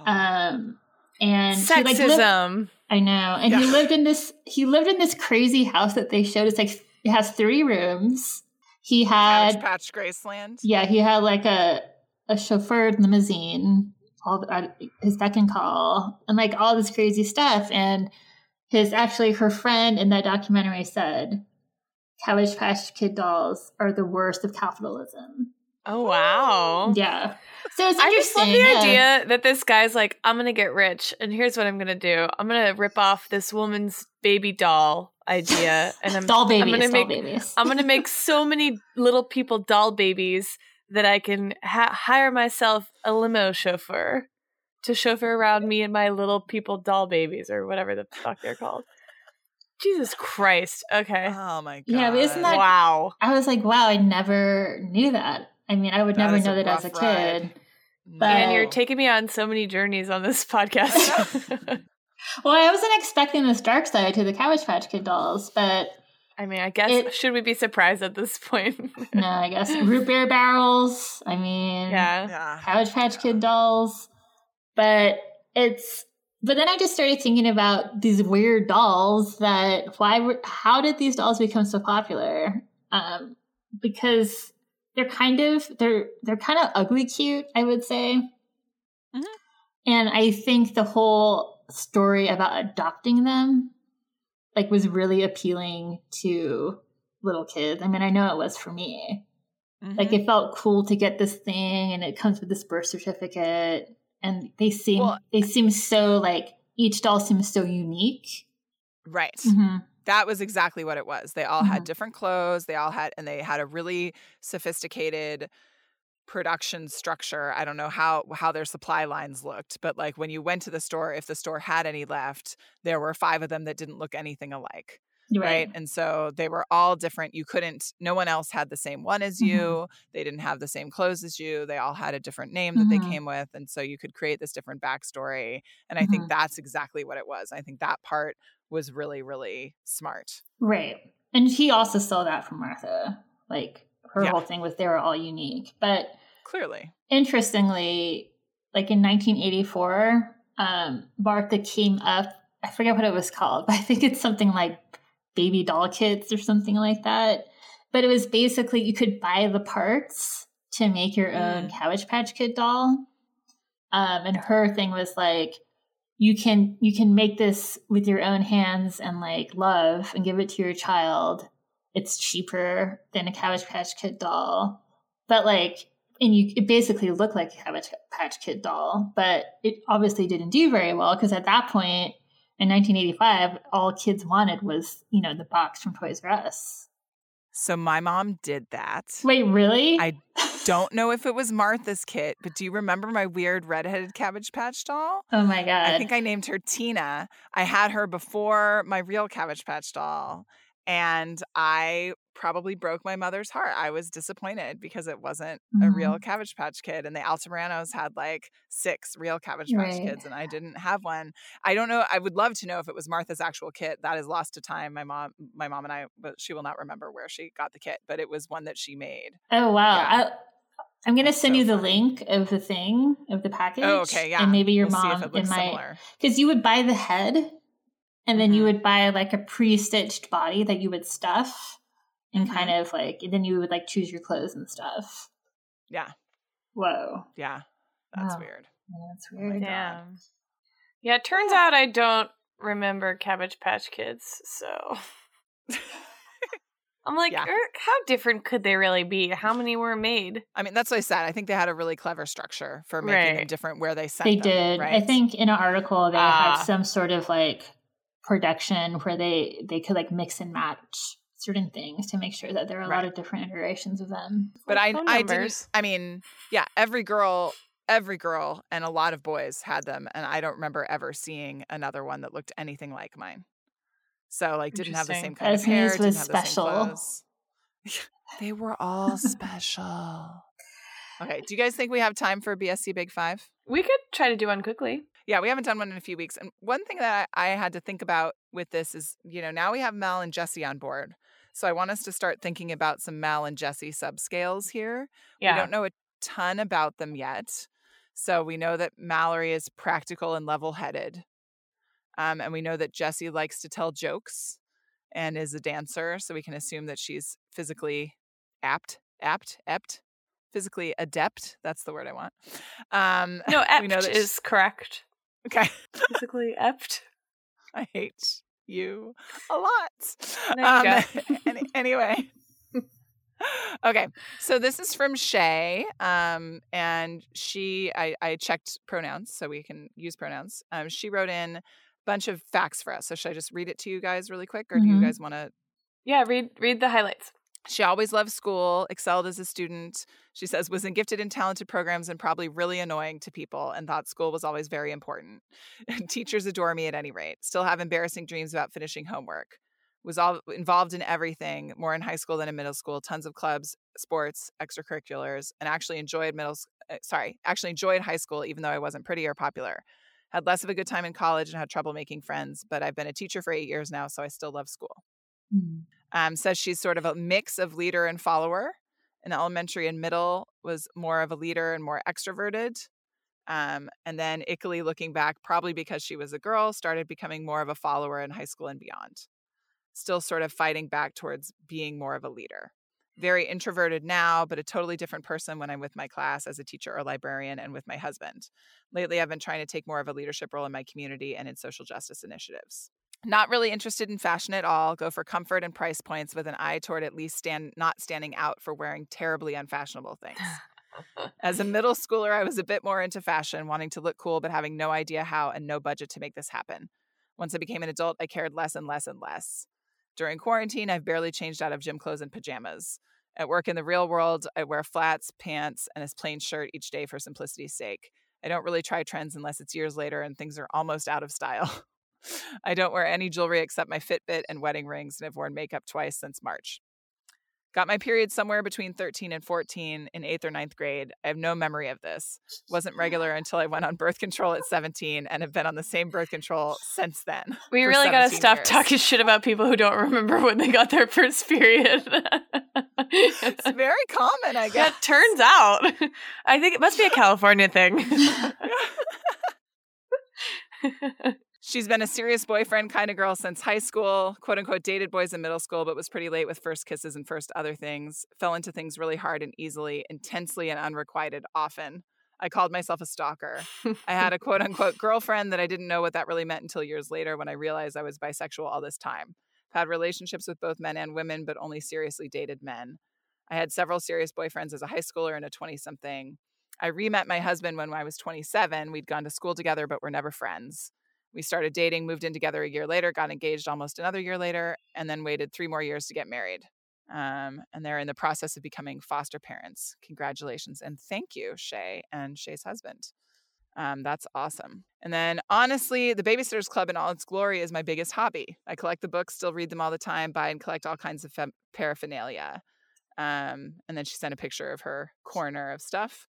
S4: Um and he, like, lived-
S5: Sexism.
S4: I know. And he lived in this he lived in this crazy house that they showed. It's like it has three rooms. He
S6: Cabbage
S4: had
S6: Patch Graceland.
S4: yeah, he had like a a chauffeured limousine, all the, uh, his beck and call, and like all this crazy stuff. And his actually her friend in that documentary said, "Cabbage Patch Kid dolls are the worst of capitalism."
S5: Oh wow.
S4: Yeah, so it's
S5: I just love the
S4: yeah.
S5: idea that this guy's like, I'm gonna get rich, and here's what I'm gonna do. I'm gonna rip off this woman's baby doll idea, and I'm
S4: doll babies,
S5: I'm gonna
S4: doll
S5: make
S4: babies.
S5: I'm gonna make so many little people doll babies that I can ha- hire myself a limo chauffeur to chauffeur around me and my little people doll babies or whatever the fuck they're called. Jesus Christ. Okay.
S6: Oh my god.
S4: Yeah, but isn't that-
S5: wow.
S4: I was like, wow, I never knew that. I mean, I would
S6: That
S4: never know that as a kid.
S6: ride.
S4: But-
S5: And you're taking me on so many journeys on this podcast.
S4: Well, I wasn't expecting this dark side to the Cabbage Patch Kid dolls, but
S5: I mean, I guess
S4: It-
S5: should we be surprised at this point?
S4: no, I guess root beer barrels. I mean,
S5: yeah.
S6: Yeah.
S4: Cabbage Patch Kid dolls. But it's, but then I just started thinking about these weird dolls that why were, how did these dolls become so popular? Um, because they're kind of, they're, they're kind of ugly cute, I would say.
S6: Mhm.
S4: And I think the whole story about adopting them like was really appealing to little kids. I mean, I know it was for me. Like
S6: Mhm.
S4: it felt cool to get this thing and it comes with this birth certificate and they seem
S6: Well-
S4: they seem so like each doll seems so unique.
S6: right.
S4: Mhm.
S6: That was exactly what it was. They all had
S4: Mhm.
S6: different clothes. They all had, and they had a really sophisticated production structure. I don't know how how their supply lines looked, but like when you went to the store, if the store had any left, there were five of them that didn't look anything alike.
S4: You're
S6: right. And so they were all different. You couldn't, no one else had the same one as
S4: Mhm.
S6: you. They didn't have the same clothes as you. They all had a different name that they
S4: Mhm.
S6: came with. And so you could create this different backstory. And I think that's exactly what it was. I think that part was really, really smart.
S4: Right. And he also saw that from Martha. Like her
S6: Yeah.
S4: whole thing was they were all unique. But
S6: Clearly.
S4: interestingly, like in 1984, um, Martha came up. I forget what it was called, but I think it's something like baby doll kits or something like that. But it was basically you could buy the parts to make your own Cabbage Patch Kid doll. Um, and her thing was like, you can you can make this with your own hands and like love and give it to your child. It's cheaper than a Cabbage Patch Kid doll, but like and you it basically looked like a Cabbage Patch Kid doll, but it obviously didn't do very well because at that point in 1985, all kids wanted was you know the box from Toys R Us.
S6: So my mom did that.
S4: Wait, really?
S6: I don't know if it was Martha's kit, but do you remember my weird redheaded Cabbage Patch doll?
S4: oh my god!
S6: I think I named her Tina. I had her before my real Cabbage Patch doll. And I probably broke my mother's heart. I was disappointed because it wasn't a real. Cabbage Patch kid. And the Altamiranos had like six real Cabbage Patch
S4: Right.
S6: kids, and I didn't have one. I don't know. I would love to know if it was Martha's actual kit. That is lost to time. My mom, my mom and I, but she will not remember where she got the kit, but it was one that she made.
S4: Oh wow!
S6: Yeah.
S4: I, I'm gonna send
S6: so
S4: you the
S6: funny.
S4: link of the thing of the package.
S6: Oh, okay, yeah.
S4: And maybe your
S6: We'll
S4: mom
S6: if it
S4: it
S6: looks
S4: might
S6: similar.
S4: because you would buy the head, and then you
S6: Mhm.
S4: would buy like a pre-stitched body that you would stuff, and
S6: Mhm.
S4: kind of like then you would like choose your clothes and stuff.
S6: Yeah,
S4: Whoa,
S6: yeah. That's
S4: Wow.
S6: weird.
S4: that's
S6: my
S4: weird.
S6: God.
S5: Yeah, it turns out I don't remember Cabbage Patch Kids, so I'm like,
S6: Yeah.
S5: er, how different could they really be? How many were made?
S6: I mean, that's what I said. I think they had a really clever structure for making them different where they sent
S4: They
S6: them,
S4: did. I think in an article they
S5: Ah.
S4: had some sort of like production where they they could like mix and match certain things to make sure that there are a lot of different iterations of them.
S6: But
S5: Like
S6: I, I didn't. I mean, yeah, every girl, every girl, and a lot of boys had them, and I don't remember ever seeing another one that looked anything like mine. So, like, didn't have the same
S5: Interesting.
S6: kind of
S4: Esme's
S6: hair,
S4: was
S6: didn't have the same
S4: special.
S6: clothes. they were all special. Okay, do you guys think we have time for BSC Big Five?
S5: We could try to do one quickly.
S6: Yeah, we haven't done one in a few weeks. And one thing that I, I had to think about with this is, you know, now we have Mal and Jessi on board. So I want us to start thinking about some Mal and Jessi subscales here.
S5: Yeah.
S6: We don't know a ton about them yet. So we know that Mallory is practical and level headed. Um, and we know that Jessi likes to tell jokes and is a dancer. So we can assume that she's physically apt, apt, apt, physically adept. That's the word I want. Um,
S5: no,
S6: we know that
S5: is correct.
S6: okay.
S5: Physically ept.
S6: I hate you a lot.
S5: Go.
S6: any- anyway. okay. So this is from Shay. Um, and she I, I checked pronouns so we can use pronouns. Um, she wrote in a bunch of facts for us. So should I just read it to you guys really quick? Or do you
S4: Mhm.
S6: guys want to
S5: Yeah, read read the highlights.
S6: She always loved school, excelled as a student. She says, was in gifted and talented programs and probably really annoying to people and thought school was always very important. Teachers adore me at any rate. Still have embarrassing dreams about finishing homework. Was all involved in everything, more in high school than in middle school. Tons of clubs, sports, extracurriculars, and actually enjoyed middle. uh, Sorry, actually enjoyed high school, even though I wasn't pretty or popular. Had less of a good time in college and had trouble making friends. But I've been a teacher for eight years now, so I still love school um, says she's sort of a mix of leader and follower. In elementary and middle was more of a leader and more extroverted. Um, and then Ickley, looking back, probably because she was a girl, started becoming more of a follower in high school and beyond. Still sort of fighting back towards being more of a leader. Very introverted now, but a totally different person when I'm with my class as a teacher or librarian and with my husband. Lately, I've been trying to take more of a leadership role in my community and in social justice initiatives not really interested in fashion at all go for comfort and price points with an eye toward at least stand not standing out for wearing terribly unfashionable things. As a middle schooler i was a bit more into fashion wanting to look cool but having no idea how and no budget to make this happen. Once i became an adult i cared less and less and less. During quarantine i've barely changed out of gym clothes and pajamas. At work in the real world i wear flats pants and a plain shirt each day for simplicity's sake. I don't really try trends unless it's years later and things are almost out of style I don't wear any jewelry except my Fitbit and wedding rings, and have worn makeup twice since March. Got my period somewhere between 13 and 14 in eighth or ninth grade. I have no memory of this. Wasn't regular until I went on birth control at 17 and have been on the same birth control since then.
S5: We really got to stop
S6: years.
S5: talking shit about people who don't remember when they got their first period.
S6: It's very common, I guess.
S5: That turns out. I think it must be a California thing.
S6: She's been a serious boyfriend kind of girl since high school, quote unquote, dated boys in middle school, but was pretty late with first kisses and first other things. Fell into things really hard and easily, intensely and unrequited often. I called myself a stalker. I had a quote unquote girlfriend that I didn't know what that really meant until years later when I realized I was bisexual all this time. I've had relationships with both men and women, but only seriously dated men. I had several serious boyfriends as a high schooler and a 20 something. I re met my husband when I was 27. We'd gone to school together, but were never friends. We started dating, moved in together a year later, got engaged almost another year later, and then waited three more years to get married. Um, and they're in the process of becoming foster parents. Congratulations and thank you, Shay and Shay's husband. Um, that's awesome. And then, honestly, the Babysitters Club in all its glory is my biggest hobby. I collect the books, still read them all the time, buy and collect all kinds of fem- paraphernalia. Um, and then she sent a picture of her corner of stuff.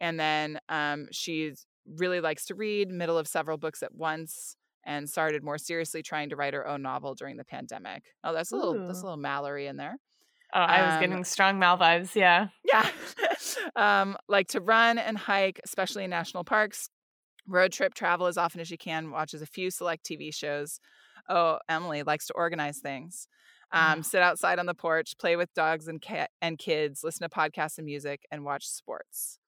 S6: And then um, she really likes to read, middle of several books at once, and started more seriously trying to write her own novel during the pandemic. Oh, that's a little that's a little Mallory in there.
S5: Oh, I was
S6: Um,
S5: getting strong Mal vibes. Yeah.
S6: Yeah. um, like to run and hike, especially in national parks. Road trip travel as often as you can. Watches a few select TV shows. Oh, Emily likes to organize things. Um, sit outside on the porch, play with dogs and cat and kids, listen to podcasts and music, and watch sports.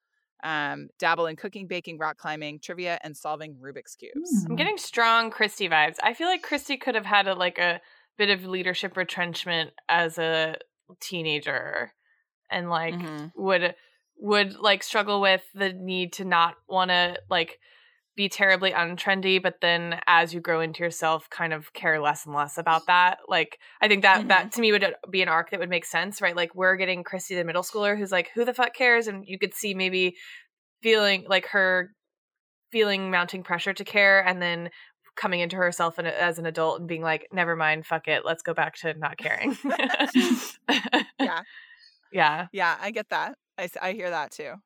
S6: Um, dabble in cooking, baking, rock climbing, trivia, and solving Rubik's cubes.
S5: I'm getting strong Kristy vibes. I feel like Kristy could have had a like a bit of leadership retrenchment as a teenager and like
S6: Mhm.
S5: would would like struggle with the need to not want to like be terribly untrendy but then as you grow into yourself kind of care less and less about that like i think that that mm-hmm. to me would uh, be an arc that would make sense right like we're getting kristy the middle schooler who's like who the fuck cares and you could see maybe feeling like her feeling mounting pressure to care and then coming into herself and uh, as an adult and being like never mind fuck it let's go back to not caring
S6: Yeah.
S5: yeah
S6: Yeah, I get that. I, I hear that too.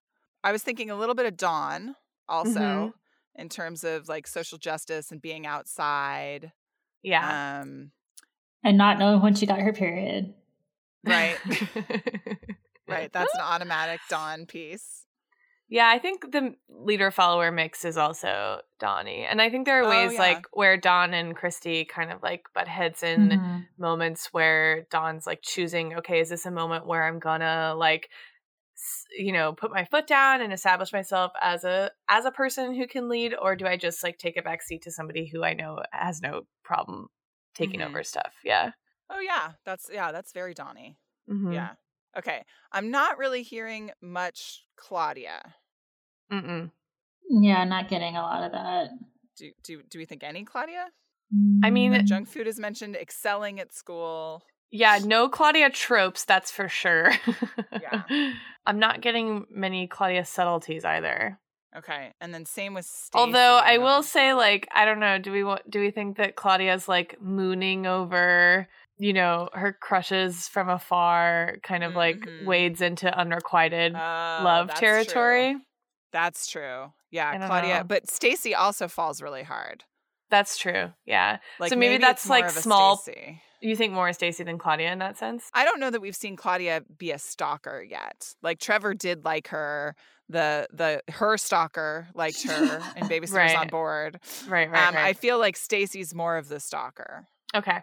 S6: I was thinking a little bit of Dawn also
S5: Mhm.
S6: In terms of like social justice and being outside.
S5: yeah
S6: Um,
S4: and not knowing when she got her period.
S6: right, right. That's an automatic Dawn piece.
S5: yeah i think the leader follower mix is also donnie and i think there are
S6: Oh,
S5: ways
S6: yeah.
S5: like where dawn and kristy kind of like butt heads in
S4: Mhm.
S5: moments where Dawn's like choosing, okay, is this a moment where I'm gonna like you know put my foot down and establish myself as a as a person who can lead or do i just like take a back seat to somebody who i know has no problem taking
S6: Mhm.
S5: over stuff yeah
S6: Oh yeah, that's yeah, that's very Donnie.
S5: Mhm.
S6: Yeah. Okay. I'm not really hearing much Claudia.
S5: Mm-mm.
S4: Yeah, not getting a lot of that.
S6: Do do do we think any Claudia?
S5: I mean-
S6: That
S4: Mm.
S6: junk food is mentioned, excelling at school.
S5: Yeah no claudia tropes that's for sure
S6: Yeah.
S5: i'm not getting many claudia subtleties either
S6: Okay. And then same with Stacey.
S5: Although I will say, like, I don't know, do we want, do we think that Claudia's like mooning over, you know, her crushes from afar, kind of like
S6: Mhm.
S5: wades into unrequited
S6: Oh,
S5: love
S6: that's
S5: territory?
S6: true. That's true. Yeah, Claudia.
S5: know.
S6: But Stacey also falls really hard.
S5: That's true. Yeah.
S6: Like
S5: So maybe
S6: it's
S5: that's, like, small-
S6: Stacey.
S5: You think more Stacey than Claudia in that sense?
S6: I don't know that we've seen Claudia be a stalker yet. Like Trevor did like her. The the her stalker liked her and Babysitters on board.
S5: Right, right,
S6: um, I feel like Stacey's more of the stalker,
S5: okay.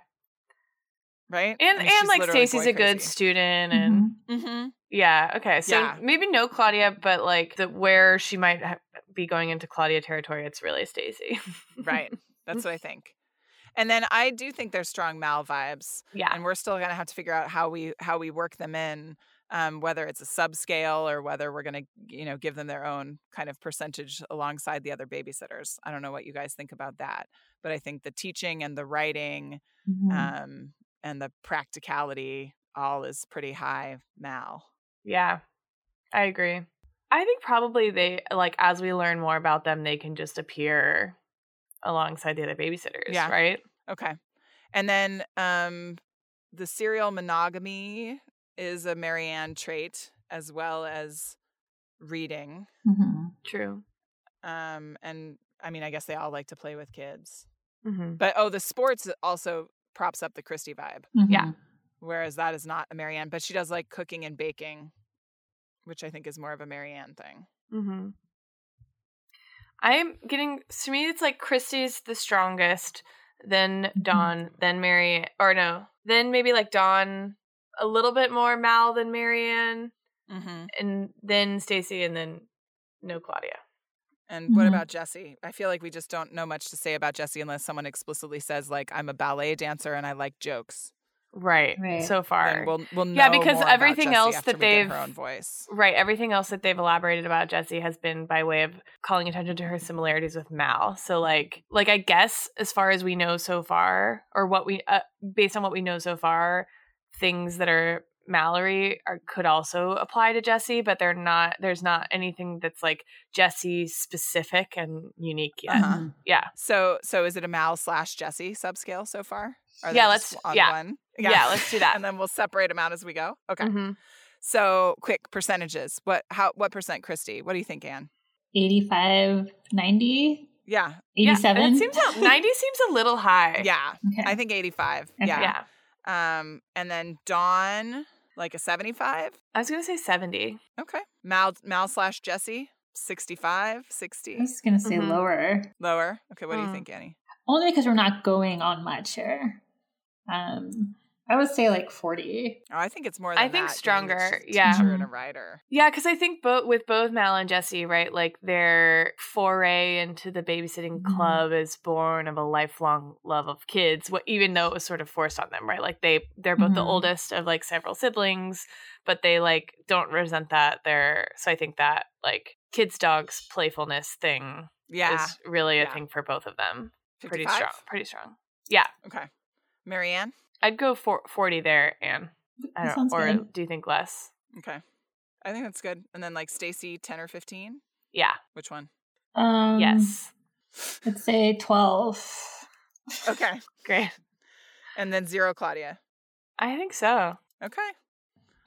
S6: right?
S5: And and, like
S6: literally Stacey's
S5: a good student and
S4: Mhm.
S6: Mm-hmm.
S5: yeah, okay. So
S6: Yeah.
S5: maybe no Claudia, but like the where she might ha- be going into Claudia territory, it's really Stacey.
S6: Right. That's what I think. And then I do think there's strong Mal vibes.
S5: yeah.
S6: and we're still going to have to figure out how we how we work them in um, whether it's a subscale or whether we're going to you know give them their own kind of percentage alongside the other babysitters i don't know what you guys think about that but i think the teaching and the writing
S4: Mhm.
S6: um, and the practicality all is pretty high mal
S5: Yeah, I agree. I think probably they like as we learn more about them, they can just appear alongside the other babysitters,
S6: Yeah.
S5: right?
S6: okay and then um, the serial monogamy is a mary anne trait as well as reading
S4: Mhm.
S5: True.
S6: um, and i mean i guess they all like to play with kids
S5: hmm
S6: But oh, the sports also props up the Kristy vibe,
S5: Yeah.
S4: Mhm.
S6: whereas that is not a Mary Anne. But she does like cooking and baking, which I think is more of a Mary Anne
S5: thing. I'm getting to me. It's like Kristy's the strongest, then Dawn, then Mary, or no, then maybe like Dawn, a little bit more Mal than Mary Anne,
S6: Mm-hmm.
S5: and then Stacey, and then no Claudia.
S6: And what
S4: Mhm.
S6: about Jessi? I feel like we just don't know much to say about Jessi unless someone explicitly says like I'm a ballet dancer and I like jokes.
S5: Right.
S4: Right.
S5: So far.
S6: Then we'll we'll know
S5: Yeah, because
S6: more
S5: everything
S6: Jessi
S5: else that they've-
S6: her own voice.
S5: Right. Everything else that they've elaborated about Jessi has been by way of calling attention to her similarities with Mal. So like like I guess as far as we know so far or what we uh, based on what we know so far, things that are Mallory are could also apply to Jessi, but they're not there's not anything that's like Jessi specific and unique yet.
S6: Uh-huh.
S5: Yeah.
S6: So so is it a Mal slash Jessi subscale so far? Are
S5: Yeah, let's-
S6: on
S5: yeah.
S6: one?
S5: Yeah, let's do that.
S6: and then we'll separate them out as we go. Okay.
S5: Mhm.
S6: So quick percentages. What how what percent Kristy? What do you think, Anne?
S4: 85, 90,
S6: Yeah.
S5: Yeah,
S4: 87.
S5: and it seems 90 seems a little high.
S6: Yeah.
S4: okay.
S6: I think 85.
S4: Okay.
S6: Yeah.
S5: Yeah.
S6: Um and then Dawn like a 75.
S5: I was going to say 70.
S6: Okay. Mal Mal slash Jessi 65, 60.
S4: I was going to say
S5: Mhm.
S4: lower.
S6: Lower. Okay, what do you
S5: Hmm.
S6: think, Annie?
S4: Only because we're not going on much here. Um, I would say like 40.
S6: Oh, I think it's more
S5: I
S6: than
S5: think
S6: that, given
S5: stronger,
S6: it's just a
S5: yeah.
S6: Teacher and a writer.
S5: Yeah, because I think both with both Mal and Jessi, right? Like their foray into the babysitting
S4: Mhm.
S5: club is born of a lifelong love of kids. What even though it was sort of forced on them, right? Like they they're both the
S4: Mhm.
S5: oldest of like several siblings, but they like don't resent that. They're so I think that like kids dogs playfulness thing
S6: Yeah.
S5: is really a
S6: Yeah.
S5: thing for both of them. Pretty
S6: 55?
S5: strong. Pretty strong. Yeah,
S6: Okay. Mary Anne?
S5: I'd go for forty there, Anne. I don't,
S4: sounds
S5: or
S4: good.
S5: do you think less?
S6: Okay. I think that's good. And then like Stacey, 10 or 15?
S5: Yeah.
S6: Which one?
S4: Um,
S5: yes.
S4: Let's say 12.
S6: Okay.
S5: Great.
S6: And then zero Claudia.
S5: I think so.
S6: Okay.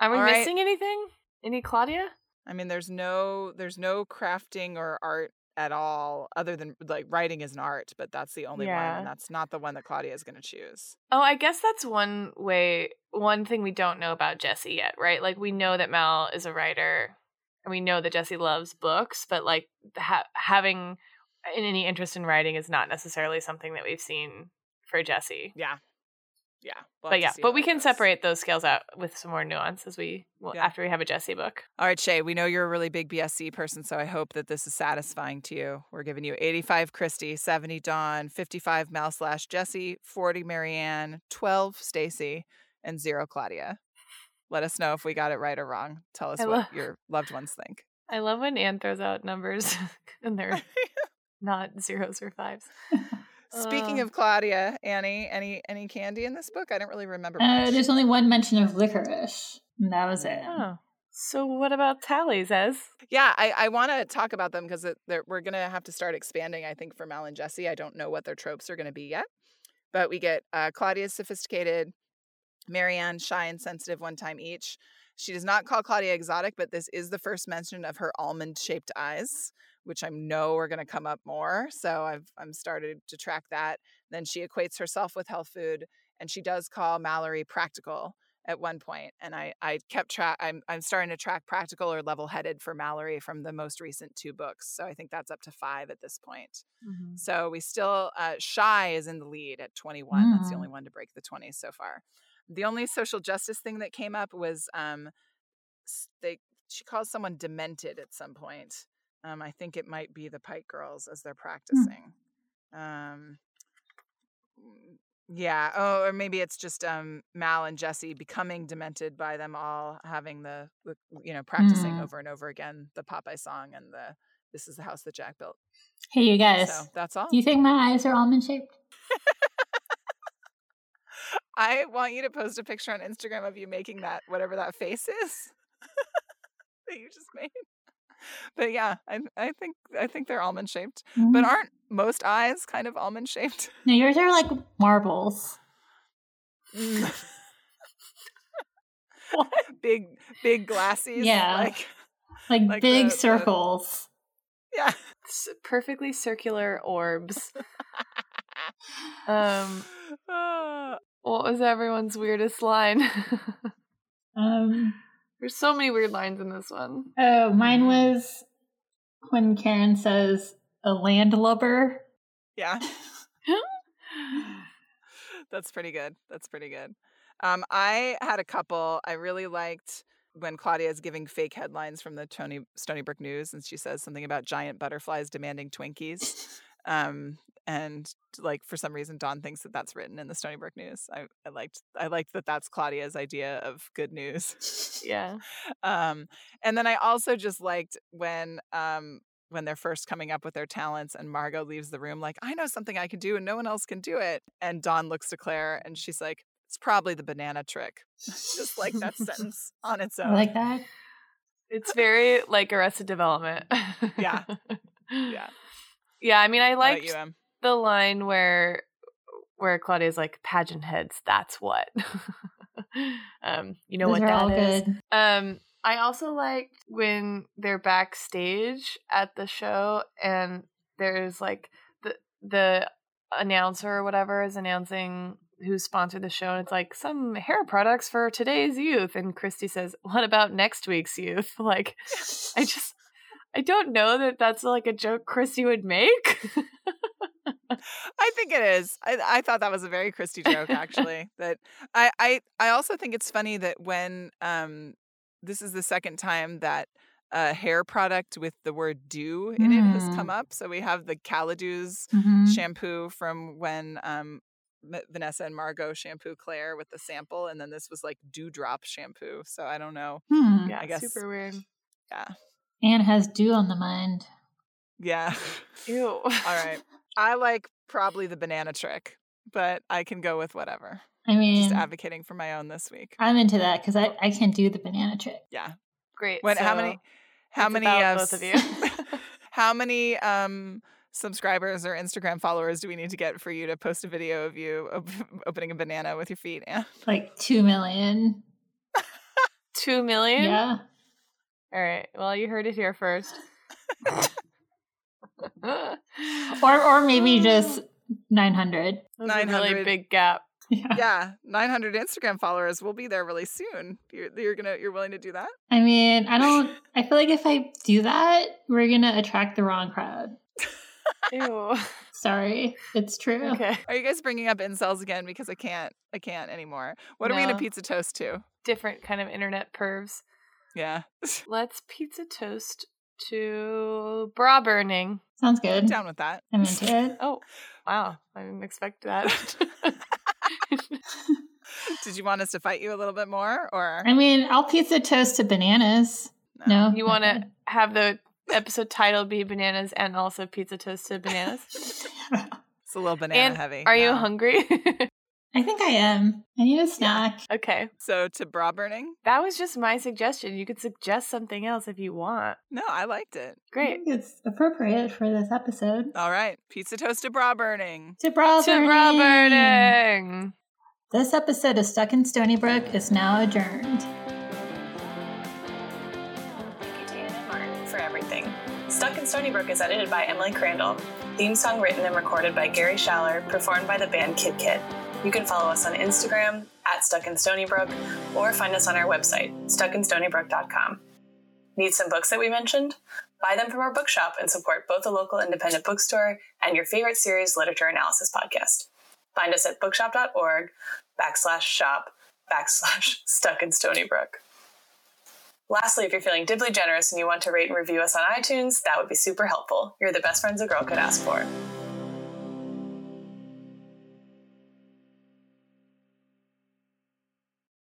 S5: Are we
S6: All right.
S5: missing anything? Any Claudia?
S6: I mean there's no there's no crafting or art at all other than like writing is an art, but that's the only one and that's not the one that Claudia is going to choose.
S5: Oh, I guess that's one way, one thing we don't know about Jessi yet, right? Like we know that Mal is a writer, and we know that Jessi loves books, but like ha- having uh, any interest in writing is not necessarily something that we've seen for Jessi.
S6: Yeah. Yeah. We'll
S5: but yeah, but we can
S6: goes.
S5: separate those scales out with some more nuance as we well,
S6: Yeah.
S5: after we have a Jessi book.
S6: All right, Shay, we know you're a really big BSC person, so I hope that this is satisfying to you. We're giving you 85 Kristy, 70 Dawn, 55 Mal slash Jessi, 40 Mary Anne, 12 Stacey, and zero Claudia. Let us know if we got it right or wrong. Tell us
S5: I
S6: what
S5: love-
S6: your loved ones think.
S5: I love when Anne throws out numbers and they're not zeros or fives.
S6: Speaking
S5: Uh.
S6: of Claudia, Annie, any any candy in this book? I don't really remember
S4: Uh, there's only one mention of licorice. And that was it.
S5: Oh. So what about tallies, Ez?
S6: Yeah, I, I want to talk about them because we're going to have to start expanding, I think, for Mal and Jessi. I don't know what their tropes are going to be yet. But we get uh, Claudia's sophisticated, Mary Anne shy and sensitive one time each. She does not call Claudia exotic, but this is the first mention of her almond shaped eyes, which I know are going to come up more. So I've I'm started to track that. Then she equates herself with health food, and she does call Mallory practical at one point and i i kept track i'm i'm starting to track practical or level headed for mallory from the most recent two books so i think that's up to five at this point so we still uh shy is in the lead at 21 that's the
S4: Mm.
S6: only one to break the 20s so far the only social justice thing that came up was um they she calls someone demented at some point um i think it might be the pike girls as they're practicing um mm, yeah. Oh, or maybe it's just um Mal and Jessi becoming demented by them all having the, the you know practicing
S4: Mm.
S6: over and over again the Popeye song and the "This is the house that Jack built."
S4: Hey, you guys.
S6: So that's all.
S4: Do you think my eyes are almond shaped?
S6: I want you to post a picture on Instagram of you making that whatever that face is that you just made. But yeah, I I think I think they're almond shaped. But aren't most eyes kind of almond shaped?
S4: no, yours are like marbles. what?
S6: big big glassies.
S4: Yeah.
S6: Like
S4: Like,
S6: Like
S4: big
S6: the- the-
S4: circles.
S6: yeah.
S5: S- perfectly circular orbs. Um,
S6: Ah.
S5: what was everyone's weirdest line?
S4: Um,
S5: There's so many weird lines in this one.
S4: oh, mine was when Karen says a landlubber.
S6: Yeah. That's pretty good. That's pretty good. Um, I had a couple. I really liked when Claudia is giving fake headlines from the Tony Stoneybrook News, and she says something about giant butterflies demanding Twinkies. Um, and like for some reason, Dawn thinks that that's written in the Stoneybrook News. I, I liked I liked that that's Claudia's idea of good news.
S5: Yeah.
S6: um, and then I also just liked when um when they're first coming up with their talents and Margo leaves the room like I know something I can do and no one else can do it. And Dawn looks to Claire and she's like, it's probably the banana trick. just like that sentence on its own.
S4: I like that.
S5: It's very like Arrested Development.
S6: Yeah. Yeah.
S5: Yeah, I mean I liked
S6: you?
S5: The line where where Claudia's like pageant heads, that's what. um, you know
S4: Those
S5: what that is.
S4: good.
S5: Um, I also liked when they're backstage at the show and there's like the the announcer or whatever is announcing who sponsored the show and it's like some hair products for today's youth and Kristy says, "What about next week's youth?" Like I just I don't know that that's like a joke Kristy would make.
S6: I think it is. I, I thought that was a very Kristy joke, actually. that I, I I also think it's funny that when um this is the second time that a hair product with the word "do" in it has come up. So we have the Caladews
S4: Mhm.
S6: shampoo from when um Vanessa and Margo shampoo Claire with the sample, and then this was like dewdrop shampoo. So I don't know.
S4: Hmm.
S5: yeah,
S6: I guess-
S5: super weird.
S4: Anne has dew on the mind.
S6: Yeah.
S5: Ew.
S6: All right. I like probably the banana trick, but I can go with whatever.
S4: I mean,
S6: Just advocating for my own this week.
S4: I'm into that because I, I can do the banana trick.
S6: Yeah.
S5: Great.
S6: When how many how many
S5: about
S6: uh,
S5: both of you?
S6: how many um subscribers or Instagram followers do we need to get for you to post a video of you op- opening a banana with your feet? Yeah.
S4: Like two million.
S5: Two million?
S4: Yeah.
S5: All right. Well, you heard it here first.
S4: Or or maybe oh. just nine hundred.
S5: That's a really
S6: 900.
S5: big gap.
S4: Yeah.
S6: Yeah, 900 Instagram followers will be there really soon. You're, you're gonna you're willing to do that?
S4: I mean, I don't. I feel like if I do that, we're gonna attract the wrong crowd.
S5: Ew.
S4: Sorry, it's true.
S5: Okay.
S6: Are you guys bringing up incels again? Because I can't I can't anymore. What are we gonna pizza toast to?
S5: Different kind of internet pervs.
S6: Yeah,
S5: Let's pizza toast to bra burning.
S4: Sounds good.
S6: I'm down with that.
S4: I'm into it.
S5: Oh, wow. I didn't expect that.
S6: Did you want us to fight you a little bit more, or
S4: I mean, I'll pizza toast to bananas. No,
S5: you want to have the episode title be bananas and also pizza toast to bananas?
S6: it's a little banana
S5: and
S6: heavy?
S5: are you hungry?
S4: I think I am. I need a snack.
S5: okay.
S6: So to bra burning?
S5: That was just my suggestion. You could suggest something else if you want.
S6: No, I liked it.
S4: I
S5: Great.
S4: think it's appropriate for this episode.
S6: All right, pizza toast to bra burning.
S4: To bra
S5: To bra burning.
S4: This episode of Stuck in Stoneybrook is now adjourned.
S3: Thank you to Ann M. Martin for everything. Stuck in Stoneybrook is edited by Emily Crandall. Theme song written and recorded by Gary Schaller, performed by the band Kid Kit. You can follow us on Instagram at Stuck in Stoneybrook or find us on our website, stuckinstonybrook.com. Need some books that we mentioned? Buy them from our bookshop and support both a local independent bookstore and your favorite series literature analysis podcast. Find us at bookshop.org backslash shop backslash stuck in Stoneybrook. Lastly, if you're feeling dibly generous and you want to rate and review us on iTunes, that would be super helpful. You're the best friends a girl could ask for.